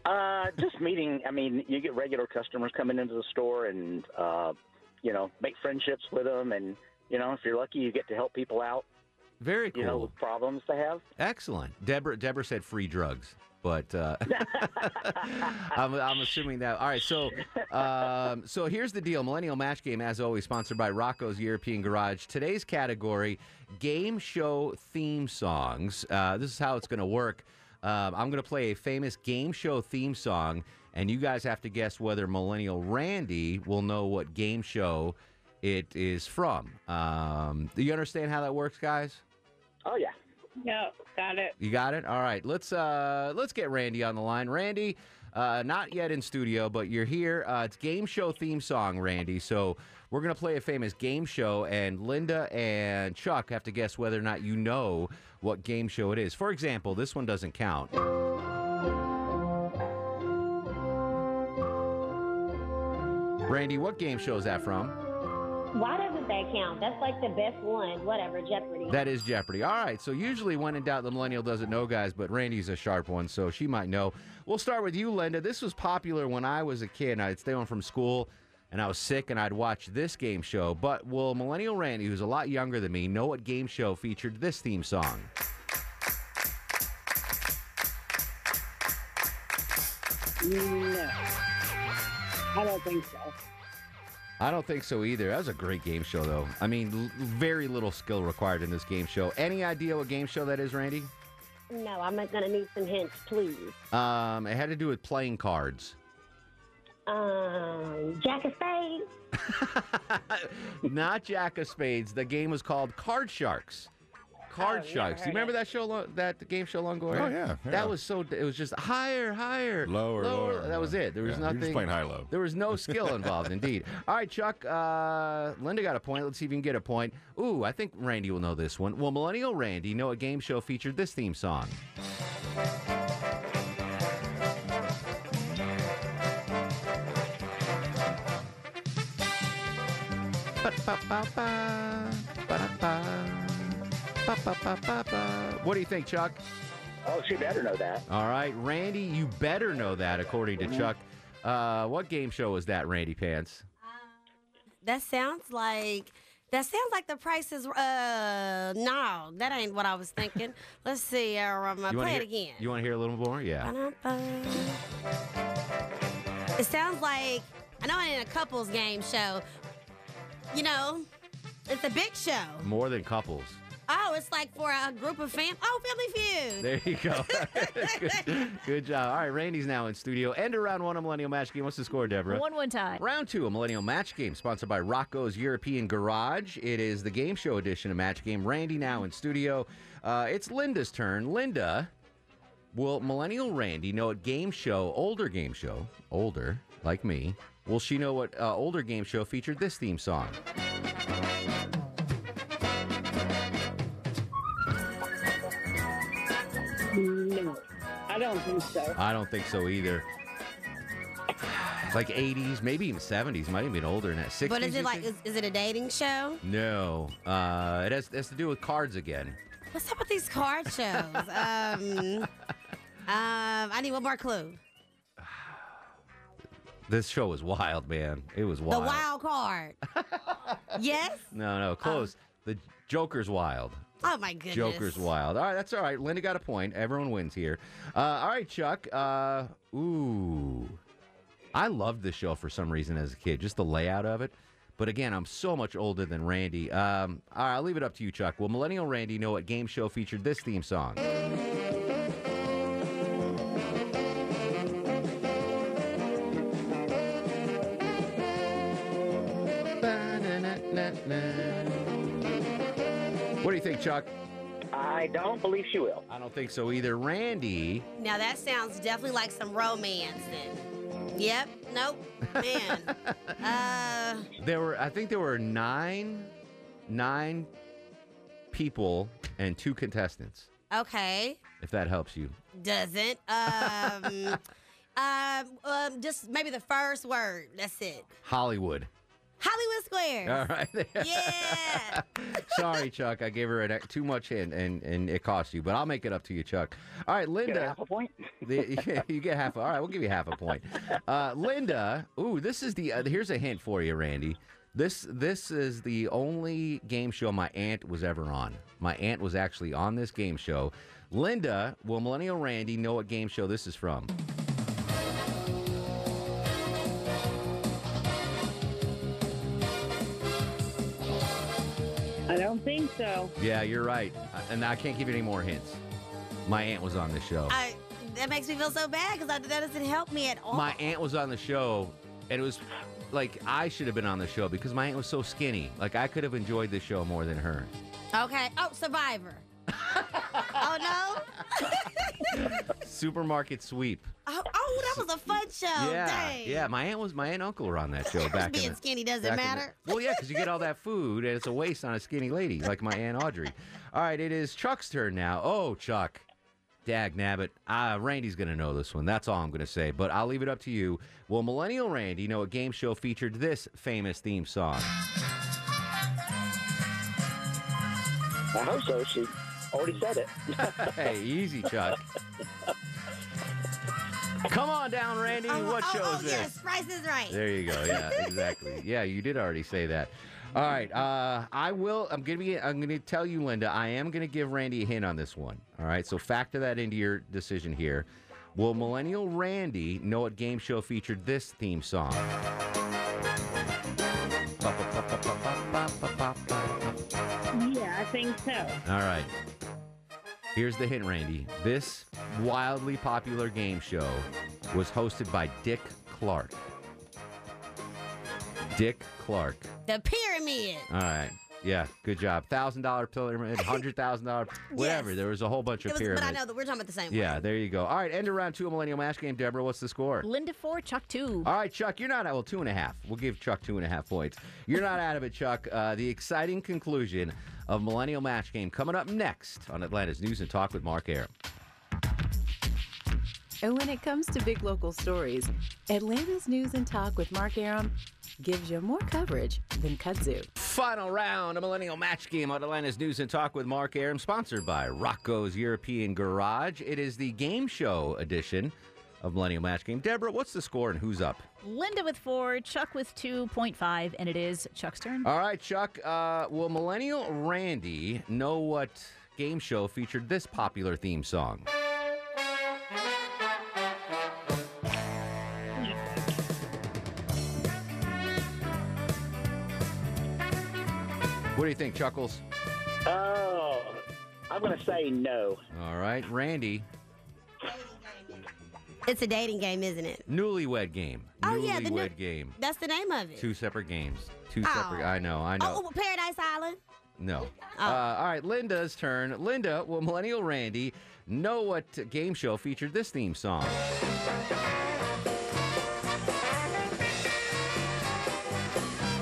S30: Uh, just meeting. I mean, you get regular customers coming into the store, and uh, you know, make friendships with them, and you know, if you're lucky, you get to help people out.
S6: Very cool.
S30: You know, problems they have.
S6: Excellent. Deborah Deborah said free drugs, but uh, I'm, I'm assuming that. All right, so um, so here's the deal. Millennial Match Game, as always, sponsored by Rocco's European Garage. Today's category: game show theme songs. Uh, this is how it's going to work. Um, I'm going to play a famous game show theme song, and you guys have to guess whether Millennial Randy will know what game show it is from. Um, do you understand how that works, guys?
S30: Oh yeah.
S29: Yep, got it.
S6: You got it. All right. Let's uh let's get Randy on the line. Randy, uh, not yet in studio, but you're here. Uh, it's game show theme song, Randy. So we're gonna play a famous game show, and Linda and Chuck have to guess whether or not you know what game show it is. For example, this one doesn't count. Randy, what game show is that from?
S31: Why doesn't that count? That's like the best one. Whatever, Jeopardy.
S6: That is Jeopardy. All right. So usually when in doubt, the millennial doesn't know, guys, but Randy's a sharp one, so she might know. We'll start with you, Linda. This was popular when I was a kid. and I'd stay home from school and I was sick and I'd watch this game show. But will Millennial Randy, who's a lot younger than me, know what game show featured this theme song?
S29: No. I don't think so.
S6: I don't think so either. That was a great game show, though. I mean, l- very little skill required in this game show. Any idea what game show that is, Randy?
S31: No, I'm going to need some hints, please.
S6: Um, it had to do with playing cards.
S31: Um, Jack of Spades.
S6: Not Jack of Spades. The game was called Card Sharks. Card
S31: Oh, never
S6: Sharks. You remember
S31: it.
S6: that show? lo- That game show, Longoria?
S12: Oh, yeah, yeah.
S6: That was so. It was just higher, higher,
S12: Lower, lower,
S6: That was it. There was
S12: Yeah, you're
S6: nothing.
S12: just playing high-low.
S6: There was no skill involved, indeed. All right, Chuck. Uh, Linda got a point. Let's see if you can get a point. Ooh, I think Randy will know this one. Will Millennial Randy know a game show featured this theme song? What do you think, Chuck?
S30: Oh, she better know that.
S6: All right, Randy, you better know that, according to Chuck. Uh, what game show was that, Randy Pants?
S32: That sounds like that sounds like the price is uh no, that ain't what I was thinking. Let's see, uh, um, uh,
S6: You wanna
S32: play
S6: hear,
S32: it again.
S6: You want to hear a little more? Yeah.
S32: Ba-dum-bum. It sounds like I know it ain't a couples game show. You know, it's a big show.
S6: More than couples.
S32: Oh, it's like for a group of fam. Oh, Family Feud.
S6: There you go. good, good job. All right, Randy's now in studio. End of round one of Millennial Match Game. What's the score, Deborah?
S14: One one time.
S6: Round two, a Millennial Match Game, sponsored by Rocco's European Garage. It is the game show edition of Match Game. Randy now in studio. Uh, it's Linda's turn. Linda, will Millennial Randy know what game show, older game show, older, like me, will she know what uh, older game show featured this theme song?
S29: No, I don't think so.
S6: I don't think so either. Like 80s, maybe even 70s, might even be older than that. 60s,
S32: But is
S6: you
S32: it like
S6: think?
S32: is, is it a dating show?
S6: No, uh, it has, has to do with cards again.
S32: What's up with these card shows? um, um, I need one more clue.
S6: This show was wild, man. It was wild.
S32: The wild card. yes.
S6: No, no, close. the Joker's wild.
S32: Oh my goodness.
S6: Joker's wild. All right, that's all right. Linda got a point. Everyone wins here. Uh, all right, Chuck. Uh, ooh, I loved this show for some reason as a kid. Just the layout of it. But again, I'm so much older than Randy. Um, all right, I'll leave it up to you, Chuck. Will Millennial Randy know what game show featured this theme song? Chuck?
S30: I don't believe she will.
S6: I don't think so either. Randy,
S32: Now that sounds definitely like some romance then. Yep. Nope. Man. uh.
S6: there were I think there were nine nine people and two contestants,
S32: Okay.
S6: if that helps you.
S32: Doesn't. Um. um. Um. Just maybe the first word. That's it.
S6: Hollywood.
S32: Hollywood Squares.
S6: All right.
S32: Yeah.
S6: Sorry, Chuck. I gave her an, too much hint and, and it cost you, but I'll make it up to you, Chuck. All right, Linda.
S30: half a point?
S6: The, yeah, you get half. All right, we'll give you half a point. Uh, Linda. Ooh, this is the. Uh, here's a hint for you, Randy. This this is the only game show my aunt was ever on. My aunt was actually on this game show. Linda, will Millennial Randy know what game show this is from?
S29: Don't think so.
S6: Yeah, you're right. And I can't give you any more hints. My aunt was on the show.
S32: I. That makes me feel so bad because that doesn't help me at all.
S6: My aunt was on the show, and it was like I should have been on the show because my aunt was so skinny. Like I could have enjoyed the show more than her.
S32: Okay. Oh, Survivor. Oh no.
S6: Supermarket sweep.
S32: Oh, oh, that was a fun show.
S6: yeah,
S32: Dang.
S6: yeah. My aunt was my aunt and uncle were on that show back. in
S32: Being
S6: the-
S32: skinny doesn't
S6: back in the-
S32: matter.
S6: well, yeah, because you get all that food and it's a waste on a skinny lady like my aunt Audrey. All right, it is Chuck's turn now. Oh, Chuck. Dag nabbit. Uh, Randy's going to know this one. That's all I'm going to say. But I'll leave it up to you. Will Millennial Randy know a game show featured this famous theme song?
S30: I hope so. She already said it.
S6: hey, easy, Chuck. Come on down, Randy.
S32: Oh,
S6: what
S32: oh,
S6: show
S32: oh,
S6: is this?
S32: yes, Price is Right.
S6: There you go. Yeah, exactly. yeah, you did already say that. All right. Uh, I will. I'm gonna be. I'm gonna tell you, Linda. I am gonna give Randy a hint on this one. All right. So factor that into your decision here. Will Millennial Randy know what game show featured this theme song?
S29: No.
S6: All right. Here's the hint, Randy. This wildly popular game show was hosted by Dick Clark. Dick Clark.
S32: The pyramid.
S6: All right. Yeah, good job. Thousand dollar pyramid, hundred thousand dollar, whatever. There was a whole bunch of
S32: was,
S6: pyramids.
S32: but I know that we're talking about the same one.
S6: Yeah,
S32: one.
S6: there you go. All right, end of round two of Millennial Match Game. Deborah, what's the score?
S14: Linda four, Chuck two.
S6: All right, Chuck, you're not out. well two and a half. We'll give Chuck two and a half points. You're not out of it, Chuck. Uh, the exciting conclusion of Millennial Match Game coming up next on Atlanta's News and Talk with Mark Arum.
S33: And when it comes to big local stories, Atlanta's News and Talk with Mark Arum gives you more coverage than kudzu.
S6: Final round of Millennial Match Game on Atlanta's News and Talk with Mark Arum, sponsored by Rocco's European Garage. It is the game show edition of Millennial Match Game. Deborah, what's the score and who's up?
S14: Linda with four, Chuck with 2.5, and it is Chuck's turn.
S6: All right, Chuck. Uh, will Millennial Randy know what game show featured this popular theme song? What do you think, Chuckles?
S30: Oh, I'm going to say no.
S6: All right, Randy.
S32: It's a dating game, isn't it?
S6: Newlywed game.
S32: Oh, yeah, the new-
S6: Newlywed game.
S32: That's the name of it.
S6: Two separate games. Two
S32: Oh.
S6: separate. I know. I know.
S32: Oh, oh, Paradise Island.
S6: No.
S32: Oh.
S6: Uh, all right, Linda's turn. Linda, will Millennial Randy know what game show featured this theme song?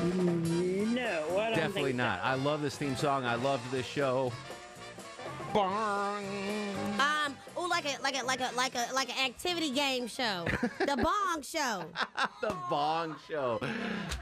S29: No, I don't
S6: Definitely
S29: think
S6: not. I love this theme song. I loved this show.
S32: Um, oh, like a like a like a like a like an activity game show, the Bong Show.
S6: the Bong Show.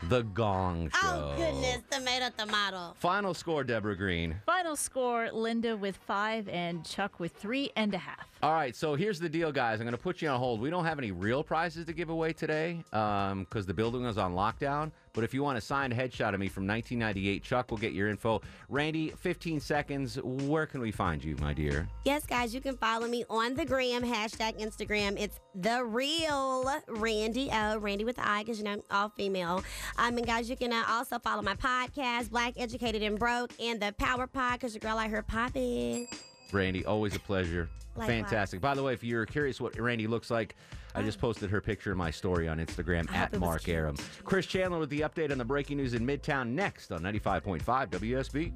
S6: The Gong oh, Show.
S32: Oh goodness, tomato tomato.
S6: Final score, Deborah Green.
S14: Final score Linda with five, and Chuck with three and a half.
S6: All right, so here's the deal, guys. I'm going to put you on hold. We don't have any real prizes to give away today um, because the building was on lockdown. But if you want a signed headshot of me from 1998, Chuck will get your info. Randy, 15 seconds. Where can we find you, my dear?
S32: Yes, guys, you can follow me on the gram hashtag Instagram. It's the real Randy O, Randy with the I, because you know I'm all female. Um, and guys, you can uh, also follow my podcast, Black Educated and Broke, and the Power Pod, because your girl I heard popping.
S6: Randy, always a pleasure.
S32: Likewise.
S6: Fantastic. By the way, if you're curious what Randy looks like, I just posted her picture in my story on Instagram at Mark
S32: cute.
S6: Arum. Chris Chandler with the update on the breaking news in Midtown next on 95.5 WSB.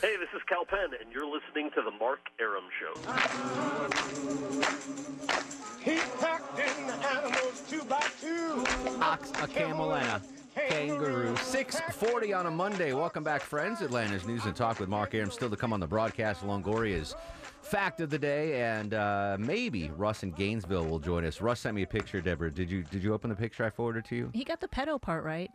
S34: Hey, this is Kal Penn, and you're listening to The Mark Arum Show.
S35: He packed in the animals two by two.
S6: Ox, a camel, and a kangaroo. 640 on a Monday. Welcome back, friends. Atlanta's News and Talk with Mark Arum. Still to come on the broadcast. Longoria's fact of the day, and uh, maybe Russ in Gainesville will join us. Russ sent me a picture, Deborah. Did you did you open the picture I forwarded to you?
S14: He got the pedo part right.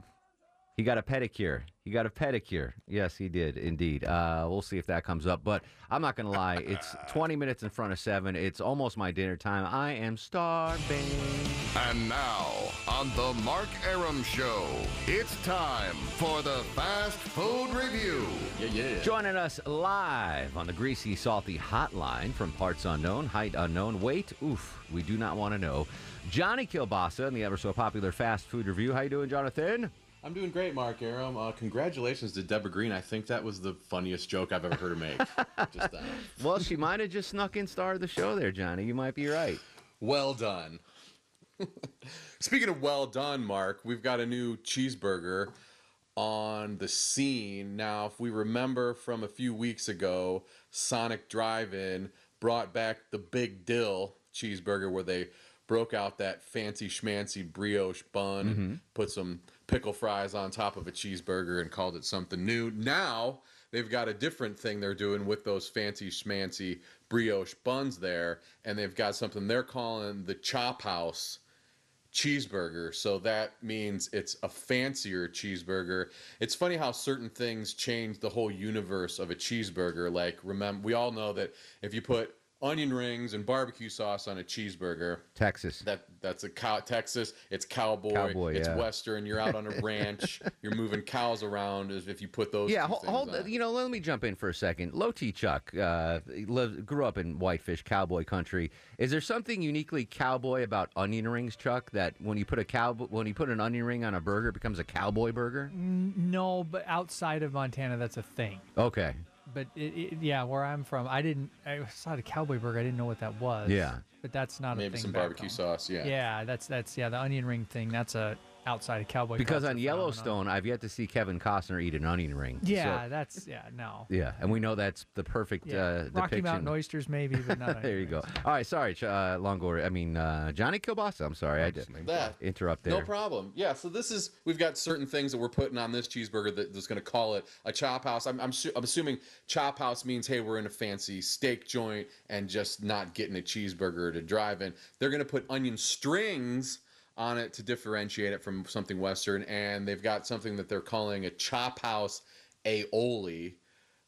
S6: He got a pedicure. He got a pedicure. Yes, he did indeed. Uh, we'll see if that comes up. But I'm not going to lie. It's 20 minutes in front of seven. It's almost my dinner time. I am starving.
S36: And now, on the Mark Arum Show, it's time for the Fast Food Review. Yeah, yeah.
S6: Joining us live on the greasy, salty hotline from parts unknown, height unknown, weight, oof, we do not want to know. Johnny Kilbasa in the ever so popular Fast Food Review. How you doing, Jonathan?
S37: I'm doing great, Mark Arum. Uh, congratulations to Deborah Green. I think that was the funniest joke I've ever heard her make. just that.
S6: Well, she might have just snuck in star of the show there, Johnny. You might be right.
S37: Well done. Speaking of well done, Mark, we've got a new cheeseburger on the scene. Now, if we remember from a few weeks ago, Sonic Drive In brought back the Big Dill cheeseburger where they broke out that fancy schmancy brioche bun,
S6: Mhm.
S37: put some pickle fries on top of a cheeseburger, and called it something new. Now, they've got a different thing they're doing with those fancy schmancy brioche buns there, and they've got something they're calling the Chop House cheeseburger. So that means it's a fancier cheeseburger. It's funny how certain things change the whole universe of a cheeseburger. Like remember we all know that if you put onion rings and barbecue sauce on a cheeseburger.
S6: Texas.
S37: That that's a cow Texas. It's cowboy.
S6: Cowboy,
S37: it's
S6: yeah.
S37: western. You're out on a ranch. You're moving cows around. As if you put those.
S6: yeah,
S37: two
S6: hold, hold
S37: on.
S6: you know, let me jump in for a second. Low T Chuck uh, lived, grew up in Whitefish cowboy country. Is there something uniquely cowboy about onion rings, Chuck? That when you put a cow, when you put an onion ring on a burger, it becomes a cowboy burger?
S13: No, but outside of Montana, that's a thing.
S6: Okay.
S13: But it, it, yeah, where I'm from, I didn't. I saw the cowboy burger. I didn't know what that was.
S37: Yeah.
S13: But that's not a
S37: Maybe some
S13: back
S37: barbecue
S13: home.
S37: sauce, yeah.
S13: Yeah, that's that's yeah the onion ring thing. That's a outside of cowboy.
S6: Because on. Yellowstone, I've yet to see Kevin Costner eat an onion ring. So-
S13: Yeah, that's yeah no.
S6: yeah, and we know that's the perfect
S13: Yeah.
S6: uh,
S13: Rocky
S6: depiction.
S13: Mountain oysters maybe, but not.
S6: there you go. All right, sorry, uh, Longoria. I mean uh, Johnny Kilbasa. I'm sorry, I did
S37: That.
S6: interrupt there.
S37: No problem. Yeah, so this is we've got certain things that we're putting on this cheeseburger that that's going to call it a chop house. I'm I'm, su- I'm assuming chop house means hey we're in a fancy steak joint and just not getting a cheeseburger to drive in. They're going to put onion strings on it to differentiate it from something western, and they've got something that they're calling a chop house aioli.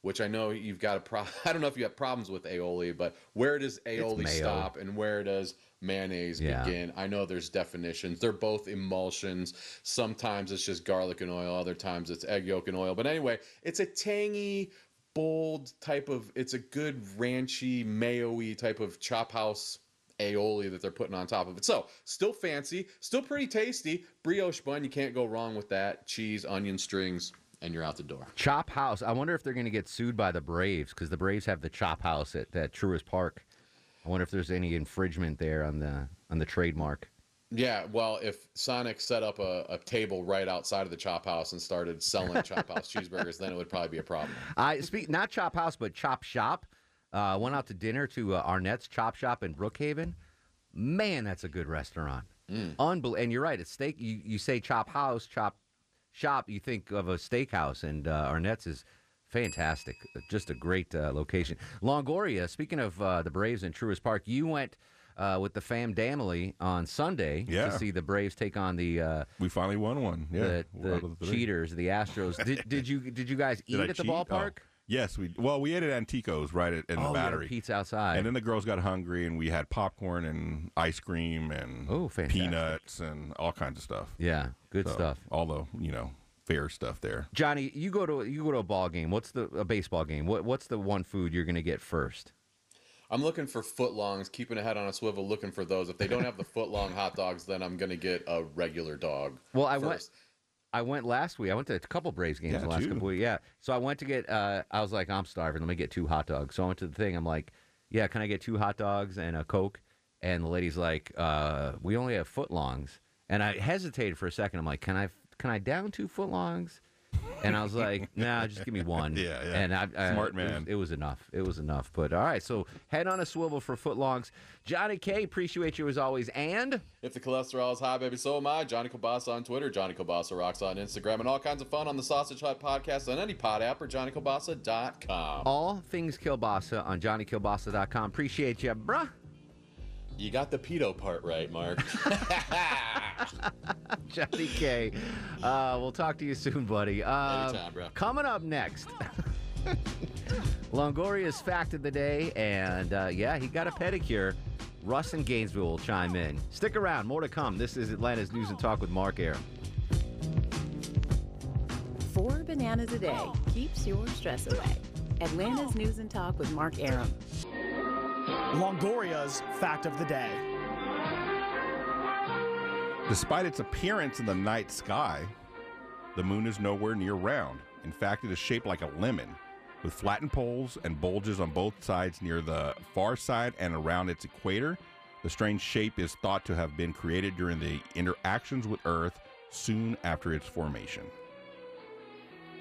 S37: Which I know you've got a pro. I don't know if you have problems with aioli, but where does aioli stop and where does mayonnaise
S6: Yeah.
S37: begin? I know there's definitions. They're both emulsions. Sometimes it's just garlic and oil. Other times it's egg yolk and oil. But anyway, it's a tangy, bold type of. It's a good ranchy, mayo-y type of chop house aioli that they're putting on top of it. So still fancy, still pretty tasty. Brioche bun, you can't go wrong with that. Cheese, onion strings, and you're out the door.
S6: Chop House. I wonder if they're going to get sued by the Braves because the Braves have the Chop House at, at Truist Park. I wonder if there's any infringement there on the on the trademark.
S37: Yeah, well, if Sonic set up a, a table right outside of the Chop House and started selling Chop House cheeseburgers, then it would probably be a problem.
S6: I speak not Chop House, but Chop Shop. Uh, went out to dinner to uh, Arnett's Chop Shop in Brookhaven. Man, that's a good restaurant. Unbel- and you're right. It's steak. You, you say Chop House, Chop Shop. You think of a steakhouse, and uh, Arnett's is fantastic. Just a great uh, location. Longoria. Speaking of uh, the Braves in Truist Park, you went. Uh, with the fam Damily on Sunday
S12: Yeah.
S6: to see the Braves take on the. Uh,
S12: we finally won one. Yeah,
S6: the, the
S12: the
S6: cheaters, the Astros. Did, did you did you guys eat
S12: Did I
S6: at the
S12: cheat? Oh.
S6: Ballpark?
S12: Yes, we well we ate at Antico's right at, in
S6: Oh,
S12: the
S6: you had a
S12: battery.
S6: pizza outside.
S12: and then the girls got hungry, and we had popcorn and ice cream and
S6: Oh,
S12: peanuts and all kinds of stuff.
S6: Yeah, good
S12: So,
S6: stuff.
S12: All the you know fair stuff there.
S6: Johnny, you go to you go to a ball game. What's the a baseball game? What what's the one food you're going to get first?
S37: I'm looking for footlongs, keeping a head on a swivel, looking for those. If they don't have the footlong hot dogs, then I'm gonna get a regular dog.
S6: Well, I went. I went last week. I went to a couple Braves games
S37: Yeah,
S6: the last
S37: two.
S6: couple weeks. Yeah. So I went to get. Uh, I was like, I'm starving. Let me get two hot dogs. So I went to the thing. I'm like, Yeah, can I get two hot dogs and a coke? And the lady's like, uh, We only have footlongs. And I hesitated for a second. I'm like, Can I can I down two footlongs? And I was like, Nah, just give me one.
S12: Yeah, yeah.
S6: And I, I
S12: Smart
S6: it was-
S12: man.
S6: It was, enough. It was enough. But all right. So head on a swivel for footlongs. Johnny K, appreciate you as always. And
S37: If the cholesterol is high, baby, so am I. Johnny Kobasa on Twitter, Johnny Kobasa Rocks on Instagram, and all kinds of fun on the Sausage Hut podcast on any pod app or JohnnyKobasa.com.
S6: all things Kilbasa on JohnnyKilbasa.com. Appreciate you, bruh.
S37: You got the pedo part right, Mark.
S6: Johnny K. Uh, we'll talk to you soon, buddy. Uh,
S37: Anytime, bro.
S6: Coming up next, Longoria's fact of the day, and uh, yeah, he got a pedicure. Russ and Gainesville will chime in. Stick around, more to come. This is Atlanta's News and Talk with Mark Arum.
S33: Four bananas a day keeps your stress away. Atlanta's News and Talk with Mark Arum.
S38: Longoria's fact of the day.
S12: Despite its appearance in the night sky, the moon is nowhere near round. In fact, it is shaped like a lemon, with flattened poles and bulges on both sides near the far side and around its equator. The strange shape is thought to have been created during the interactions with Earth soon after its formation.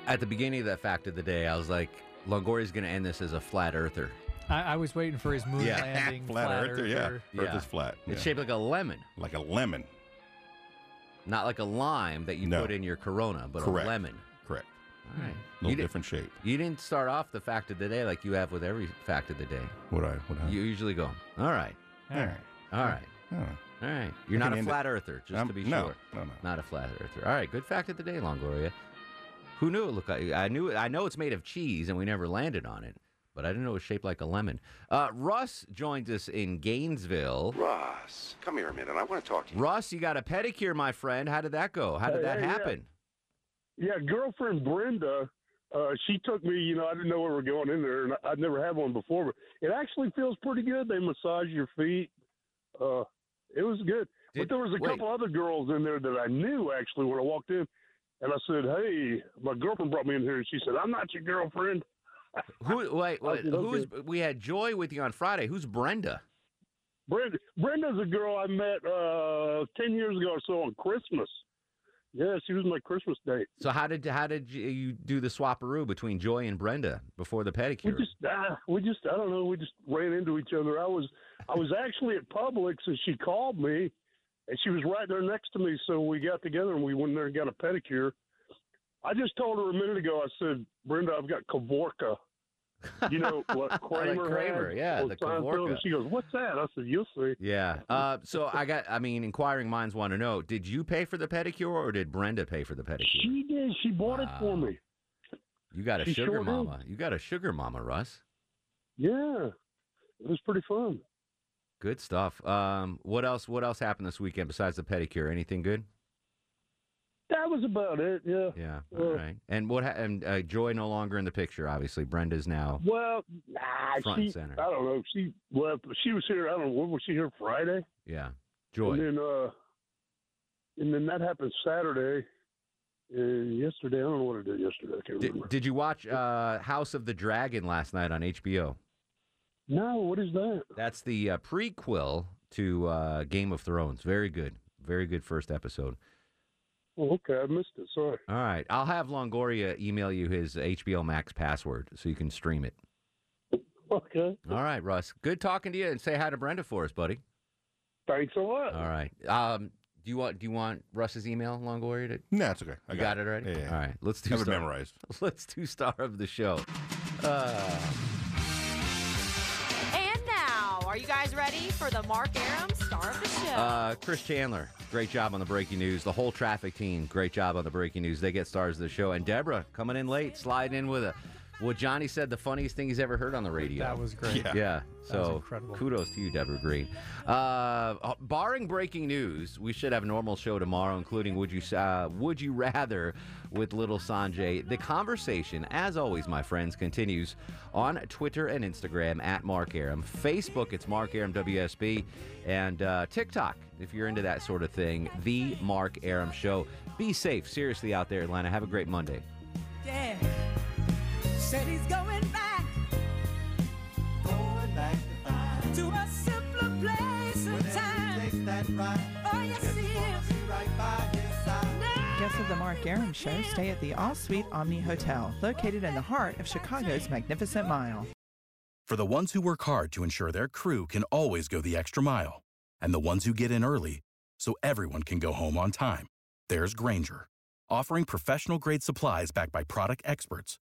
S6: At the beginning of that fact of the day, I was like, Longoria's going to end this as a flat earther.
S13: I, I was waiting for his moon
S12: Yeah,
S13: landing.
S12: flat earther, yeah.
S13: earther.
S12: Earth is flat.
S6: It's
S12: yeah.
S6: shaped like a lemon.
S12: like a lemon.
S6: Not like a lime that you
S12: No.
S6: put in your Corona, but
S12: Correct.
S6: a lemon.
S12: Correct.
S6: All right.
S12: Little
S6: You di-
S12: different shape.
S6: You didn't start off the fact of the day like you have with every fact of the day.
S12: What I what I
S6: You usually go, all right,
S12: All right.
S6: all right,
S12: All right.
S6: all right. You're
S12: I
S6: not
S12: can
S6: a
S12: end
S6: flat earther, just
S12: I'm-
S6: to be
S12: no,
S6: sure.
S12: no, no.
S6: Not a flat earther. All right, good fact of the day, Longoria. Who knew it looked like? I knew. I know it's made of cheese, and we never landed on it. But I didn't know it was shaped like a lemon. Uh, Russ joins us in Gainesville.
S38: Russ, come here a minute. I want to talk to you.
S6: Russ, you got a pedicure, my friend. How did that go? How did
S39: Hey,
S6: that
S39: hey,
S6: happen?
S39: Yeah, girlfriend Brenda, uh, she took me. You know, I didn't know we were going in there, and I- I'd never had one before. But it actually feels pretty good. They massage your feet. Uh, it was good. but there was a
S6: wait.
S39: couple other girls in there that I knew actually when I walked in, and I said, "Hey, my girlfriend brought me in here," and she said, "I'm not your girlfriend."
S6: Who? Wait, wait who's? We had Joy with you on Friday. Who's Brenda?
S39: Brenda, Brenda's a girl I met uh, ten years ago or so on Christmas. Yeah, she was my Christmas date.
S6: So how did how did you, do the swapperoo between Joy and Brenda before the pedicure?
S39: We just, ah, we just, I don't know, we just ran into each other. I was, I was actually at Publix and she called me, and she was right there next to me. So we got together and we went there and got a pedicure. I just told her a minute ago. I said, Brenda, I've got Kavorka. You know what Kramer,
S6: Kramer,
S39: had
S6: yeah, the? Kavorka.
S39: And she goes, "What's that?" I said, "You'll see."
S6: Yeah. Uh, so I got. I mean, inquiring minds want to know: Did you pay for the pedicure, or did Brenda pay for the pedicure?
S39: She did. She bought it for me.
S6: You got a
S39: she
S6: sugar
S39: sure did.
S6: mama. You got a sugar mama, Russ.
S39: Yeah, it was pretty fun.
S6: Good stuff. Um, what else? What else happened this weekend besides the pedicure? Anything good?
S39: That was about it. Yeah.
S6: Yeah.
S39: Uh,
S6: All right. And what? Ha- and uh, Joy no longer in the picture. Obviously, Brenda's now.
S39: Well, nah,
S6: Front and
S39: she,
S6: center.
S39: I don't know. She left. She was here. I don't know. When was she here? Friday.
S6: Yeah. Joy.
S39: And then, uh, and then that happened Saturday. And yesterday, I don't know what I did yesterday. I can't remember.
S6: Did, did you watch uh, House of the Dragon last night on HBO?
S39: No. What is that?
S6: That's the uh, prequel to uh, Game of Thrones. Very good. Very good first episode.
S39: Oh, okay, I missed it. Sorry.
S6: All right. I'll have Longoria email you his HBO Max password so you can stream it.
S39: Okay.
S6: All right, Russ. Good talking to you and say hi to Brenda for us, buddy.
S39: Thanks a lot.
S6: All right. Um, do you want do you want Russ's email, Longoria? To...
S12: No, it's okay. I
S6: You
S12: got
S6: got,
S12: it.
S6: it already?
S12: Yeah, yeah.
S6: All right. Let's do
S12: Have it
S6: star-
S12: memorized.
S6: Let's do star of the show. Uh,
S40: guys ready for the Mark Arum star of the show?
S6: Uh, Chris Chandler, great job on the breaking news. The whole traffic team, great job on the breaking news. They get stars of the show. And Deborah coming in late, sliding in with a what Johnny said the funniest thing he's ever heard on the radio.
S13: That was great.
S6: Yeah.
S13: Yeah. That was
S6: So
S13: incredible.
S6: kudos to you, Deborah Green. Uh, barring breaking news, we should have a normal show tomorrow, including Would You uh, Would You Rather with Little Sanjay. The conversation, as always, my friends, continues on Twitter and Instagram at Mark Arum. Facebook, it's Mark Arum WSB. And uh, TikTok, if you're into that sort of thing, The Mark Arum Show. Be safe, seriously, out there, Atlanta. Have a great Monday.
S41: Yeah. Said he's going back. Going back to find. To a simpler place and time. Takes that right. Oh, yes, he is. Right by his side.
S42: Guests of the Mark Arum Show stay at the All Suite Omni Hotel, located in the heart of Chicago's Magnificent Mile.
S43: For the ones who work hard to ensure their crew can always go the extra mile, and the ones who get in early so everyone can go home on time, there's Grainger, offering professional grade supplies backed by product experts